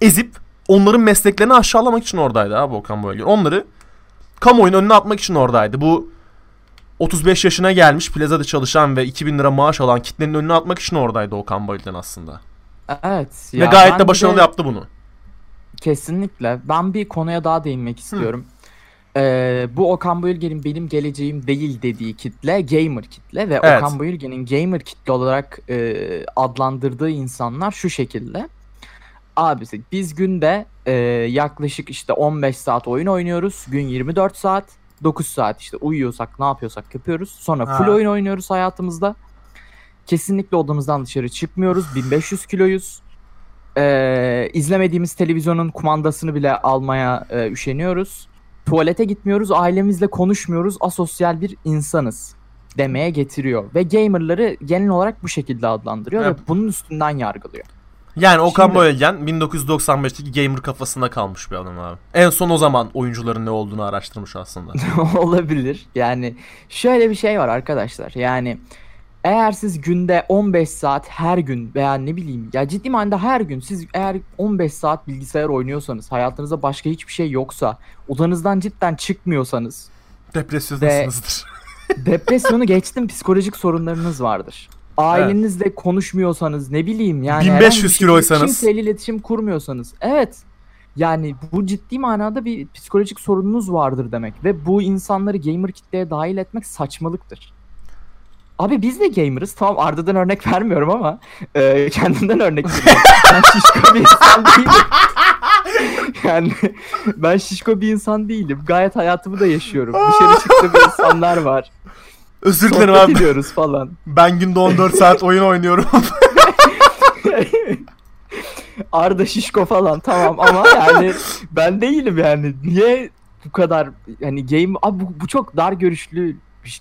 ezip onların mesleklerini aşağılamak için oradaydı abi Okan Bayülgen. Onları kamuoyunun önüne atmak için oradaydı. Bu 35 yaşına gelmiş plazada çalışan ve 2000 lira maaş alan kitlenin önüne atmak için oradaydı Okan Bayülgen aslında. Evet. ve ya gayet de başarılı yaptı bunu. Kesinlikle. Ben bir konuya daha değinmek istiyorum. Ee, bu Okan Bayülgen'in benim geleceğim değil dediği kitle gamer kitle ve Evet. Okan Bayülgen'in gamer kitle olarak e, adlandırdığı insanlar şu şekilde. Abisi biz günde e, yaklaşık işte 15 saat oyun oynuyoruz. Gün 24 saat. 9 saat işte uyuyorsak ne yapıyorsak yapıyoruz. Sonra full Ha. oyun oynuyoruz hayatımızda. Kesinlikle odamızdan dışarı çıkmıyoruz. 1500 kiloyuz. Ee, izlemediğimiz televizyonun kumandasını bile almaya e, üşeniyoruz. Tuvalete gitmiyoruz, ailemizle konuşmuyoruz, asosyal bir insanız demeye getiriyor. Ve gamerları genel olarak bu şekilde adlandırıyor Evet. ve bunun üstünden yargılıyor. Yani Okan Şimdi- Bayülgen 1995'teki gamer kafasında kalmış bir adam abi. En son o zaman oyuncuların ne olduğunu araştırmış aslında. Olabilir. Yani şöyle bir şey var arkadaşlar. Yani eğer siz günde 15 saat her gün veya ne bileyim ya ciddi manada her gün siz eğer 15 saat bilgisayar oynuyorsanız hayatınızda başka hiçbir şey yoksa odanızdan cidden çıkmıyorsanız Depresyondasınızdır. depresyonu geçtim psikolojik sorunlarınız vardır. Ailenizle konuşmuyorsanız ne bileyim yani 1500 herhangi bir şekilde kiloysanız. kimseyle iletişim kurmuyorsanız evet yani bu ciddi manada bir psikolojik sorununuz vardır demek ve bu insanları gamer kitleye dahil etmek saçmalıktır. Abi biz de gamerız. Tamam Arda'dan örnek vermiyorum ama e, kendimden örnek veriyorum. ben şişko bir insan değilim. yani ben şişko bir insan değilim. Gayet hayatımı da yaşıyorum. Dışarı çıktığım insanlar var. Özür dilerim abi. ediyoruz falan. Ben günde 14 saat oyun oynuyorum. Arda şişko falan tamam ama yani ben değilim yani. Niye bu kadar hani game abi bu, bu çok dar görüşlü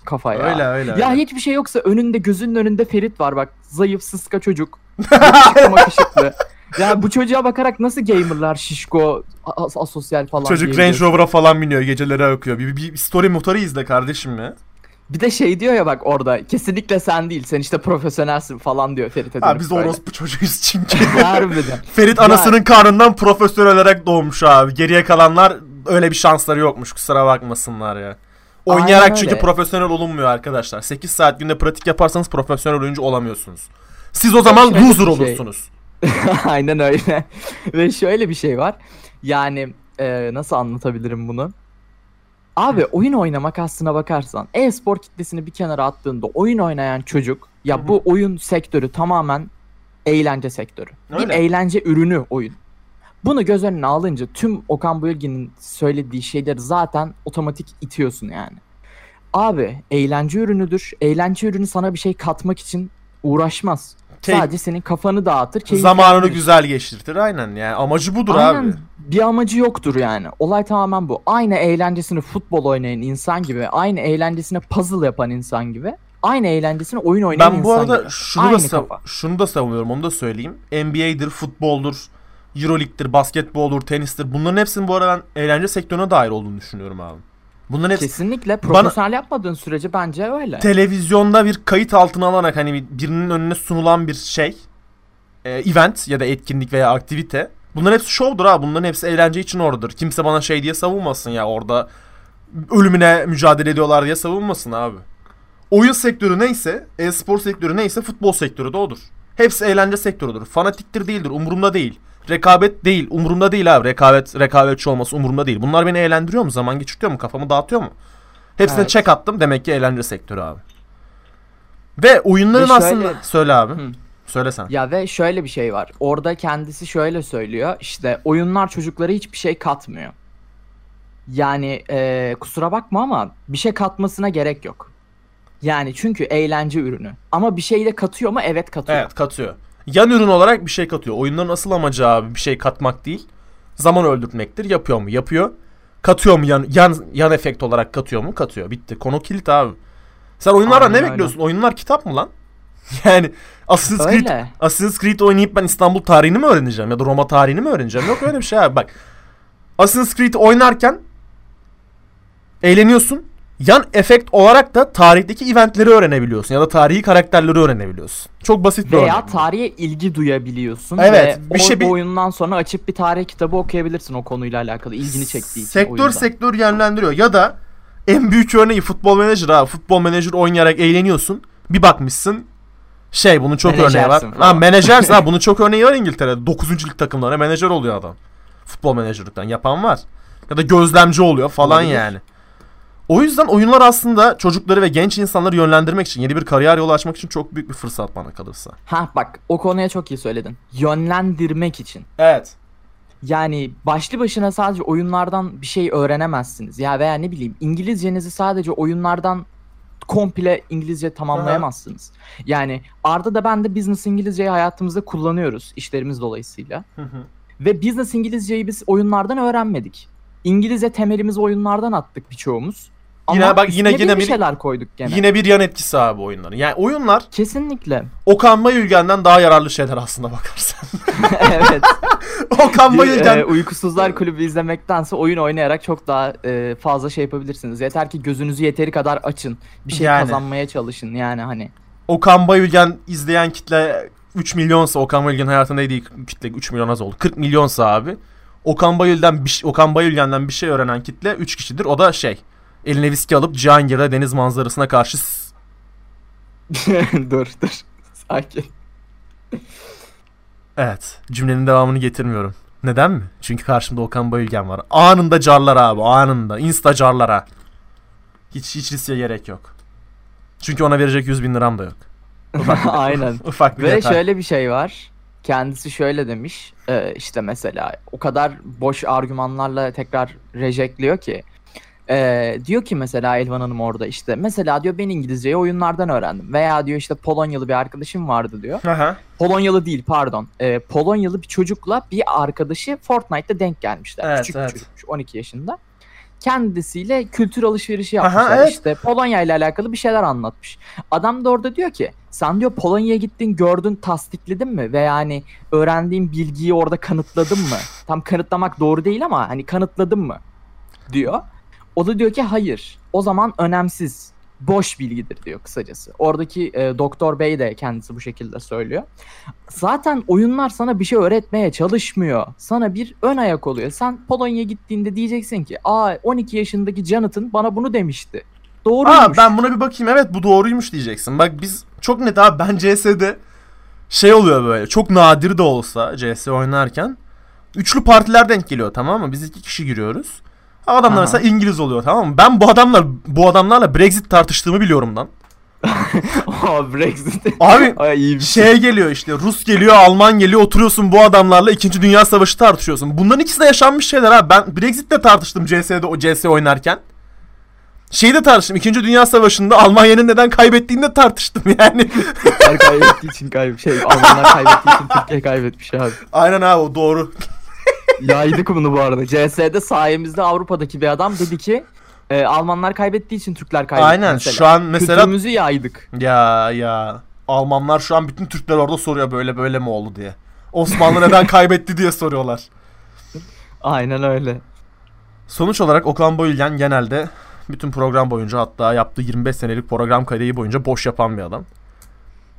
kafa ya. öyle öyle. Ya öyle. hiçbir şey yoksa önünde gözünün önünde Ferit var bak. Zayıf sıska çocuk. Yakışıklı. Ya bu çocuğa bakarak nasıl gamerlar şişko as- asosyal falan Çocuk Range? Rover'a falan biniyor geceleri akıyor. Bir, bir, bir story motoru izle kardeşim ya. Bir de şey diyor ya bak orada kesinlikle sen değil sen işte profesyonelsin falan diyor Ferit'e Ha biz böyle. orospu çocuğuyuz çünkü. Harbiden. Ferit Ya- anasının karnından profesyonel olarak doğmuş abi. Geriye kalanlar öyle bir şansları yokmuş kusura bakmasınlar ya. Oynayarak Aynen çünkü öyle. profesyonel olunmuyor arkadaşlar. 8 saat günde pratik yaparsanız profesyonel oyuncu olamıyorsunuz. Siz o zaman Şöyle loser bir şey. olursunuz. Aynen öyle. Ve şöyle bir şey var. Yani e, nasıl anlatabilirim bunu? Abi oyun oynamak aslına bakarsan e-spor kitlesini bir kenara attığında oyun oynayan çocuk ya bu oyun sektörü tamamen eğlence sektörü. Bir Öyle. eğlence ürünü oyun. Bunu göz önüne alınca tüm Okan Bayülgen'in söylediği şeyleri zaten otomatik itiyorsun yani. Abi eğlence ürünüdür. Eğlence ürünü sana bir şey katmak için uğraşmaz. Keyif- Sadece senin kafanı dağıtır. Zamanını yaptırır. güzel geçirtir aynen yani amacı budur Aynen. abi. Bir amacı yoktur yani. Olay tamamen bu. Aynı eğlencesini futbol oynayan insan gibi, aynı eğlencesine puzzle yapan insan gibi, aynı eğlencesine oyun oynayan Ben bu insan arada gibi. şunu da sav- şunu da savunuyorum onu da söyleyeyim. NBA'dir, futboldur, Euroleague'dir, basketboldur, tenistir. Bunların hepsinin bu arada ben eğlence sektörüne dair olduğunu düşünüyorum abi. Bunların hepsi Kesinlikle profesyonel yapmadığın sürece bence öyle. televizyonda bir kayıt altına alarak hani bir- birinin önüne sunulan bir şey, e, event ya da etkinlik veya aktivite. Bunların hepsi şovdur ha. Bunların hepsi eğlence için oradadır. Kimse bana şey diye savunmasın ya orada ölümüne mücadele ediyorlar diye savunmasın abi. Oyun sektörü neyse, e-spor sektörü neyse futbol sektörü de odur. Hepsi eğlence sektörüdür. Fanatiktir değildir. Umurumda değil. Rekabet değil. Umurumda değil abi. Rekabet, rekabetçi olması umurumda değil. Bunlar beni eğlendiriyor mu? Zaman geçirtiyor mu? Kafamı dağıtıyor mu? Hepsine Evet. check attım. Demek ki eğlence sektörü abi. Ve oyunların Ve şöyle- aslında... Söyle abi. Hı. Söyle sen. Ya ve şöyle bir şey var. Orada kendisi şöyle söylüyor. İşte oyunlar çocuklara hiçbir şey katmıyor. Yani eee, kusura bakma ama bir şey katmasına gerek yok. Yani çünkü eğlence ürünü. Ama bir şey de katıyor mu? Evet katıyor. Evet katıyor. Yan ürün olarak bir şey katıyor. Oyunların asıl amacı abi bir şey katmak değil. Zaman öldürtmektir. Yapıyor mu? Yapıyor. Katıyor mu yan yan yan efekt olarak katıyor mu? Katıyor. Bitti. Konu kilit abi. Sen oyunlardan Aynen ne öyle. bekliyorsun? Oyunlar kitap mı lan? Yani Assassin's Creed, Öyle. Assassin's Creed oynayıp ben İstanbul tarihini mi öğreneceğim ya da Roma tarihini mi öğreneceğim? Yok öyle bir şey abi. Bak. Assassin's Creed oynarken eğleniyorsun. Yan efekt olarak da tarihteki eventleri öğrenebiliyorsun ya da tarihi karakterleri öğrenebiliyorsun. Çok basit bir Veya örnek. tarihe ilgi duyabiliyorsun. Evet, Ve bir şey bir- oyundan sonra açıp bir tarih kitabı okuyabilirsin o konuyla alakalı. ilgini çektiği için Sektör oyunda. sektör yönlendiriyor. Ya da en büyük örneği futbol menajer abi. Futbol menajer oynayarak eğleniyorsun. Bir bakmışsın şey bunun çok örneği var. Menajersin Ha falan. menajersin ha bunun çok örneği var İngiltere'de. 9. lig takımlarına menajer oluyor adam. Futbol menajerlikten yapan var. Ya da gözlemci oluyor falan Olabilir. yani. O yüzden oyunlar aslında çocukları ve genç insanları yönlendirmek için, yeni bir kariyer yolu açmak için çok büyük bir fırsat bana kalırsa. Ha bak o konuya çok iyi söyledin. Yönlendirmek için. Evet. yani başlı başına sadece oyunlardan bir şey öğrenemezsiniz. Ya veya ne bileyim İngilizcenizi sadece oyunlardan komple İngilizce tamamlayamazsınız. Yani Arda da ben de business İngilizceyi hayatımızda kullanıyoruz işlerimiz dolayısıyla. Hı hı. Ve business İngilizceyi biz oyunlardan öğrenmedik. İngilizce temelimizi oyunlardan attık birçoğumuz. Ama Yine bak, yine- yine bir bir- şeyler koyduk gene. Yine bir yan etkisi abi oyunların. Yani oyunlar Kesinlikle. Okan Bayülgen'den daha yararlı şeyler aslında bakarsan. evet. Okan Bir, Bayülgen e, uykusuzlar kulübü izlemektense oyun oynayarak çok daha e, fazla şey yapabilirsiniz. Yeter ki gözünüzü yeteri kadar açın. Bir şey Yani. kazanmaya çalışın yani hani. Okan Bayülgen izleyen kitle 3 milyonsa Okan Bayülgen hayatında değil kitle 3 milyon az oldu. 40 milyonsa abi Okan Bayülgen'den bir, Okan Bayülgen'den bir şey öğrenen kitle 3 kişidir. O da şey eline viski alıp Cihangir'de deniz manzarasına karşı dur dur. Sakin. Evet cümlenin devamını getirmiyorum. Neden mi? Çünkü karşımda Okan Bayülgen var. Anında carlar abi anında. Insta carlara. Hiç, hiç riske gerek yok. Çünkü ona verecek 100 bin liram da yok. Aynen. Ufak bir Ve detay. şöyle bir şey var. Kendisi şöyle demiş. e, işte mesela o kadar boş argümanlarla tekrar rejekliyor ki. E, diyor ki mesela Elvan Hanım orada işte mesela diyor ben İngilizceyi oyunlardan öğrendim. Veya diyor işte Polonyalı bir arkadaşım vardı diyor. Aha. Polonyalı değil pardon. E, Polonyalı bir çocukla bir arkadaşı Fortnite'da denk gelmişler. Evet, Küçük evet. bir çocukmuş 12 yaşında. Kendisiyle kültür alışverişi yapmışlar. Aha, evet. İşte Polonya ile alakalı bir şeyler anlatmış. Adam da orada diyor ki sen diyor Polonya'ya gittin gördün tasdikledin mi? Ve yani öğrendiğin bilgiyi orada kanıtladın mı? Tam kanıtlamak doğru değil ama hani kanıtladın mı? Diyor. O da diyor ki hayır. O zaman önemsiz. Boş bilgidir diyor kısacası. Oradaki e, doktor bey de kendisi bu şekilde söylüyor. Zaten oyunlar sana bir şey öğretmeye çalışmıyor. Sana bir ön ayak oluyor. Sen Polonya'ya gittiğinde diyeceksin ki aa 12 yaşındaki Jonathan bana bunu demişti. Doğruymuş. Aa ben buna bir bakayım evet bu doğruymuş diyeceksin. Bak biz çok net abi ben CS'de şey oluyor böyle çok nadir de olsa CS oynarken üçlü partiler denk geliyor tamam mı? Biz iki kişi giriyoruz. Adamlar Aha. mesela İngiliz oluyor tamam mı? Ben bu adamlar bu adamlarla Brexit tartıştığımı biliyorum lan. Aa, Brexit. Abi Ay, iyi bir şey. şey geliyor işte Rus geliyor Alman geliyor oturuyorsun bu adamlarla 2. Dünya Savaşı tartışıyorsun. Bunların ikisi de yaşanmış şeyler abi. Ben Brexit'le tartıştım CS'de o CS oynarken. Şeyi de tartıştım. 2. Dünya Savaşı'nda Almanya'nın neden kaybettiğini de tartıştım yani. Türkler kaybettiği için kayıp şey Almanlar kaybettiği için Türkiye kaybetmiş abi. Aynen abi o doğru. Yaydık bunu bu arada. CS'de sayemizde Avrupa'daki bir adam dedi ki e, Almanlar kaybettiği için Türkler kaybetti Aynen mesela. şu an mesela Kültürümüzü yaydık. ya ya Almanlar şu an bütün Türkler orada soruyor böyle böyle mi oldu diye. Osmanlı neden kaybetti diye soruyorlar. Aynen öyle. Sonuç olarak Okan Bayülgen genelde bütün program boyunca hatta yaptığı 25 senelik program kariyi boyunca boş yapan bir adam.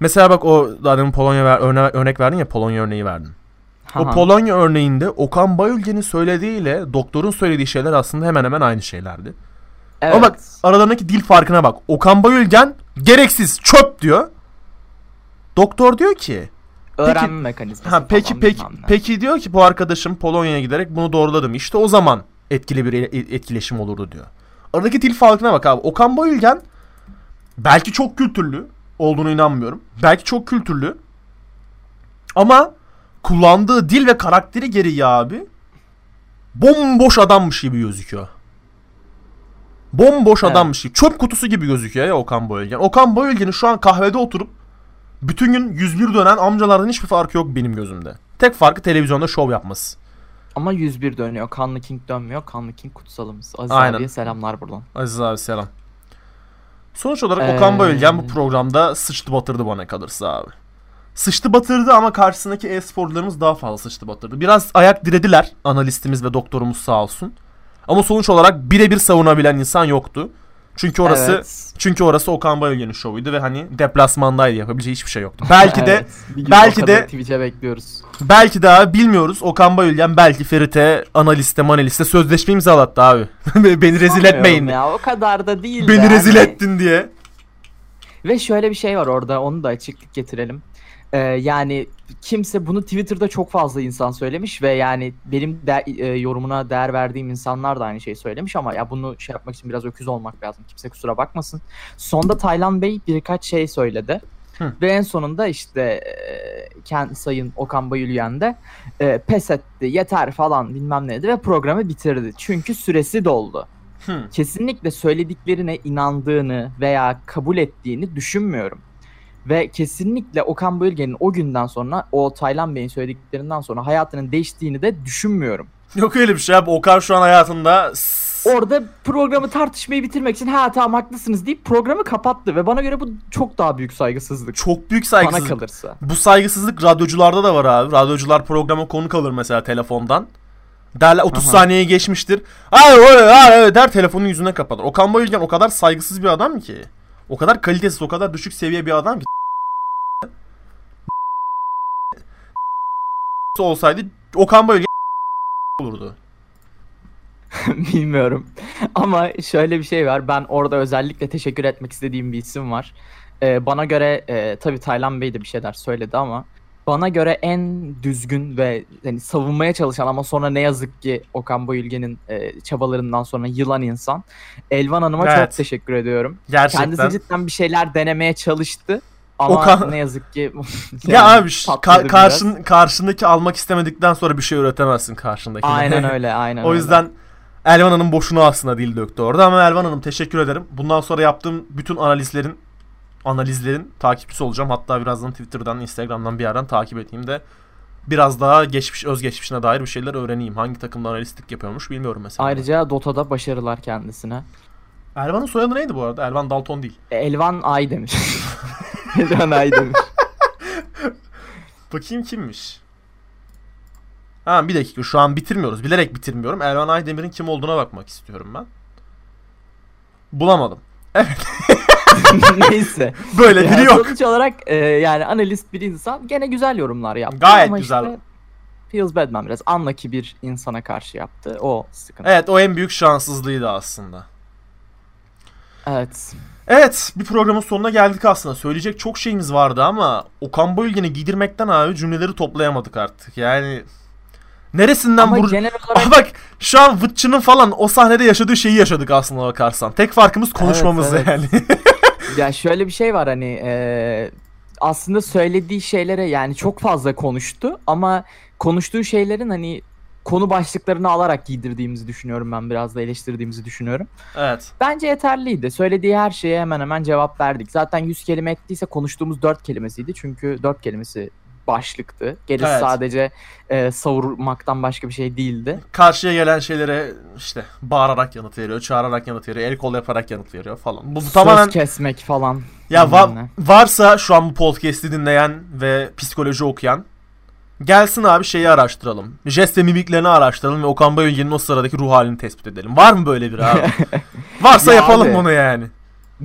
Mesela bak o daha demin Polonya ver, örne, örnek verdin ya Polonya örneği verdin. O. Polonya örneğinde Okan Bayülgen'in söylediğiyle doktorun söylediği şeyler aslında hemen hemen aynı şeylerdi. evet. Ama bak aralarındaki dil farkına bak. Okan Bayülgen gereksiz çöp diyor. Doktor diyor ki öğrenme mekanizması ha peki falan peki bilmem ne. peki diyor ki bu arkadaşım Polonya'ya giderek bunu doğruladım. İşte o zaman etkili bir e- etkileşim olurdu diyor. Aradaki dil farkına bak abi. Okan Bayülgen belki çok kültürlü olduğunu inanmıyorum. Belki çok kültürlü. Ama kullandığı dil ve karakteri gereği abi bomboş adammış gibi gözüküyor. Bomboş Evet. adammış gibi. Çöp kutusu gibi gözüküyor ya Okan Bayülgen. Okan Bayülgen'in şu an kahvede oturup bütün gün 101 dönen amcalardan hiçbir farkı yok benim gözümde. Tek farkı televizyonda şov yapması. Ama 101 dönüyor. Kanlı King dönmüyor. Kanlı King kutsalımız. Aziz Aynen. abiye selamlar buradan. Aziz abi selam. Sonuç olarak Ee, Okan Bayülgen bu programda sıçtı batırdı bana kalırsa abi. Sıçtı batırdı ama karşısındaki e-sporcularımız daha fazla sıçtı batırdı. Biraz ayak dirediler analistimiz ve doktorumuz sağ olsun. Ama sonuç olarak birebir savunabilen insan yoktu. Çünkü orası Evet. çünkü orası Okan Bayülgen'in şovuydu ve hani deplasmandaydı yapabileceği hiçbir şey yoktu. Belki de Evet. Gün belki de- Twitch'e bekliyoruz. belki daha bilmiyoruz. Okan Bayülgen belki Ferit'e analiste manaliste sözleşme imzalattı abi. Beni rezil etmeyin. Ya o kadar da değil. de Beni rezil hani- ettin diye. Ve şöyle bir şey var orada onu da açıklık getirelim. Ee, yani kimse bunu Twitter'da çok fazla insan söylemiş ve yani benim de, e, yorumuna değer verdiğim insanlar da aynı şeyi söylemiş ama ya bunu şey yapmak için biraz öküz olmak lazım. Kimse kusura bakmasın. Sonda Taylan Bey birkaç şey söyledi. Hı. Ve en sonunda işte e, Ken Sayın Okan Bayülgen de e, pes etti yeter falan bilmem neydi ve programı bitirdi. Çünkü süresi doldu. Hı. Kesinlikle söylediklerine inandığını veya kabul ettiğini düşünmüyorum. Ve kesinlikle Okan Bayülgen'in o günden sonra o Taylan Bey'in söylediklerinden sonra hayatının değiştiğini de düşünmüyorum. Yok öyle bir şey abi. Okan şu an hayatında Orada programı tartışmayı bitirmek için ha tamam haklısınız deyip programı kapattı ve bana göre bu çok daha büyük saygısızlık. çok büyük Bana saygısızlık. kalırsa. Bu saygısızlık radyocularda da var abi. Radyocular programa konuk alır mesela telefondan. Derler 30 Aha. saniyeyi geçmiştir. Ay ay ay der telefonun yüzüne kapatır. Okan Bayülgen o kadar saygısız bir adam ki. O kadar kalitesiz, o kadar düşük seviye bir adam ki. olsaydı Okan Bayülgen olurdu. Bilmiyorum. Ama şöyle bir şey var. Ben orada özellikle teşekkür etmek istediğim bir isim var. Ee, bana göre e, tabii Taylan Bey de bir şeyler söyledi ama bana göre en düzgün ve hani savunmaya çalışan ama sonra ne yazık ki Okan Bayülgen'in e, çabalarından sonra yılan insan Elvan Hanım'a Evet. çok teşekkür ediyorum. Gerçekten. Kendisi cidden bir şeyler denemeye çalıştı. Ama Okan- ne yazık ki ya yani abi ka- biraz. karşın karşındaki almak istemedikten sonra bir şey öğretemezsin karşındakine. Aynen öyle, aynen O öyle. yüzden Elvan Hanım boşuna aslında dil döktü orada ama Elvan Hanım teşekkür ederim. Bundan sonra yaptığım bütün analizlerin analizlerin takipçisi olacağım. Hatta birazdan Twitter'dan, Instagram'dan bir yerden takip edeyim de biraz daha geçmiş, özgeçmişine dair bir şeyler öğreneyim. Hangi takımda analistlik yapıyormuş bilmiyorum mesela. Ayrıca Dota'da başarılar kendisine. Elvan'ın soyadı neydi bu arada? Elvan Dalton değil. Elvan Aydemir. Elvan Aydemir. Bakayım kimmiş? Ha bir dakika şu an bitirmiyoruz. Bilerek bitirmiyorum. Elvan Aydemir'in kim olduğuna bakmak istiyorum ben. Bulamadım. Neyse. Böyle biri yok. Sonuç olarak e, yani analist bir insan gene güzel yorumlar yaptı. Gayet Ama güzel. Işte, Feels Badman biraz unlucky bir insana karşı yaptı. O sıkıntı. Evet o en büyük şanssızlığıydı aslında. Evet. Evet bir programın sonuna geldik aslında. Söyleyecek çok şeyimiz vardı ama Okan Bayülgen'i giydirmekten abi cümleleri toplayamadık artık. Yani neresinden vur... olarak bak şu an Vıtçı'nın falan o sahnede yaşadığı şeyi yaşadık aslında bakarsan. Tek farkımız konuşmamız Evet, yani. ya şöyle bir şey var hani e, aslında söylediği şeylere yani çok fazla konuştu ama konuştuğu şeylerin hani konu başlıklarını alarak giydirdiğimizi düşünüyorum ben biraz da eleştirdiğimizi düşünüyorum. evet. Bence yeterliydi. Söylediği her şeye hemen hemen cevap verdik. Zaten 100 kelime ettiyse konuştuğumuz 4 kelimesiydi. Çünkü 4 kelimesi başlıktı. Gerisi Evet. sadece e, savurmaktan başka bir şey değildi. Karşıya gelen şeylere işte bağırarak yanıt veriyor, çağırarak yanıt veriyor, el kol yaparak yanıt veriyor falan. Bu, bu tamamen Söz kesmek falan. Ya va- varsa şu an bu podcast'i dinleyen ve psikoloji okuyan gelsin abi şeyi araştıralım. Jest ve mimiklerini araştıralım ve Okan Bayülgen'in o sıradaki ruh halini tespit edelim. Var mı böyle biri abi? Varsa Ya yapalım abi. bunu yani.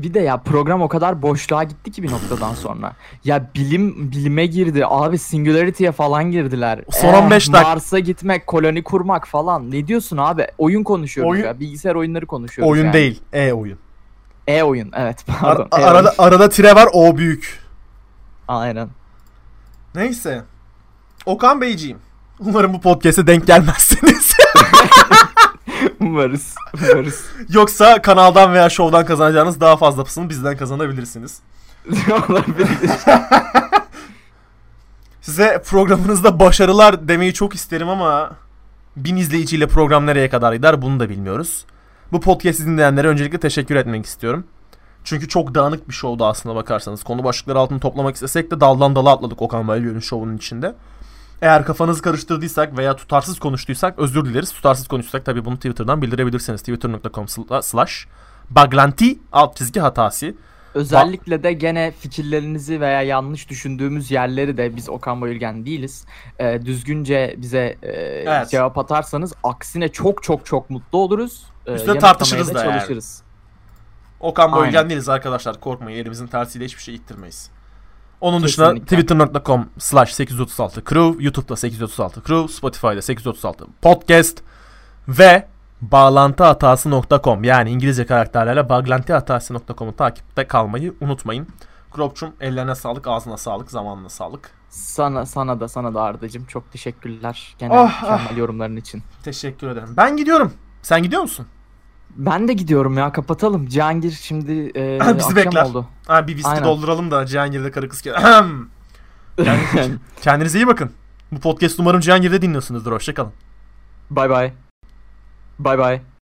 Bir de ya program o kadar boşluğa gitti ki bir noktadan sonra. Ya bilim bilime girdi. Abi Singularity'ye falan girdiler. Son 15 dak- Mars'a gitmek, koloni kurmak falan. Ne diyorsun abi? Oyun konuşuyoruz Oyun- ya. Bilgisayar oyunları konuşuyoruz Oyun yani. değil, e-oyun. E-oyun evet Ar- pardon. E-oyun. arada arada tire var, o büyük. Aynen. Neyse. Okan Beyciğim. Umarım bu podcast'e denk gelmezsiniz. Umarız. Umarız. Yoksa kanaldan veya şovdan kazanacağınız daha fazlasını bizden kazanabilirsiniz. Olabilir. Size programınızda başarılar demeyi çok isterim ama bin izleyiciyle program nereye kadar gider bunu da bilmiyoruz. Bu podcast'i dinleyenlere öncelikle teşekkür etmek istiyorum. Çünkü çok dağınık bir şovdu aslında bakarsanız. Konu başlıkları altını toplamak istesek de daldan dala atladık Okan Bayülgen'in şovunun içinde. Eğer kafanızı karıştırdıysak veya tutarsız konuştuysak özür dileriz. Tutarsız konuştuysak tabii bunu Twitter'dan bildirebilirsiniz. Twitter.com slash baglanti alt çizgi hatası. Özellikle de gene fikirlerinizi veya yanlış düşündüğümüz yerleri de biz Okan Bayülgen değiliz. Ee, düzgünce bize e, Evet. cevap atarsanız aksine çok çok çok mutlu oluruz. Ee, Üstüne tartışırız da yani. çalışırız. Okan Bayülgen değiliz arkadaşlar korkmayın elimizin tersiyle hiçbir şey ittirmeyiz. Onun dışında twitter.com slash 836 crew, YouTube'da 836 crew, Spotify'da 836 podcast ve bağlantıhatası.com yani İngilizce karakterlerle bağlantıhatası.com'u takipte kalmayı unutmayın. Kropçum ellerine sağlık, ağzına sağlık, zamanına sağlık. Sana sana da sana da Arda'cığım çok teşekkürler gene Ah, mükemmel yorumların için. Teşekkür ederim. Ben gidiyorum. Sen gidiyor musun? Ben de gidiyorum ya kapatalım. Cihangir şimdi e, Bizi akşam bekler. oldu. Ha, bir viski Aynen. dolduralım da Cihangir'de karı kız ke- Ahem. Kendinize iyi bakın. Bu podcast umarım Cihangir'de dinliyorsunuzdur. Hoşçakalın. Bye bye. Bye bye.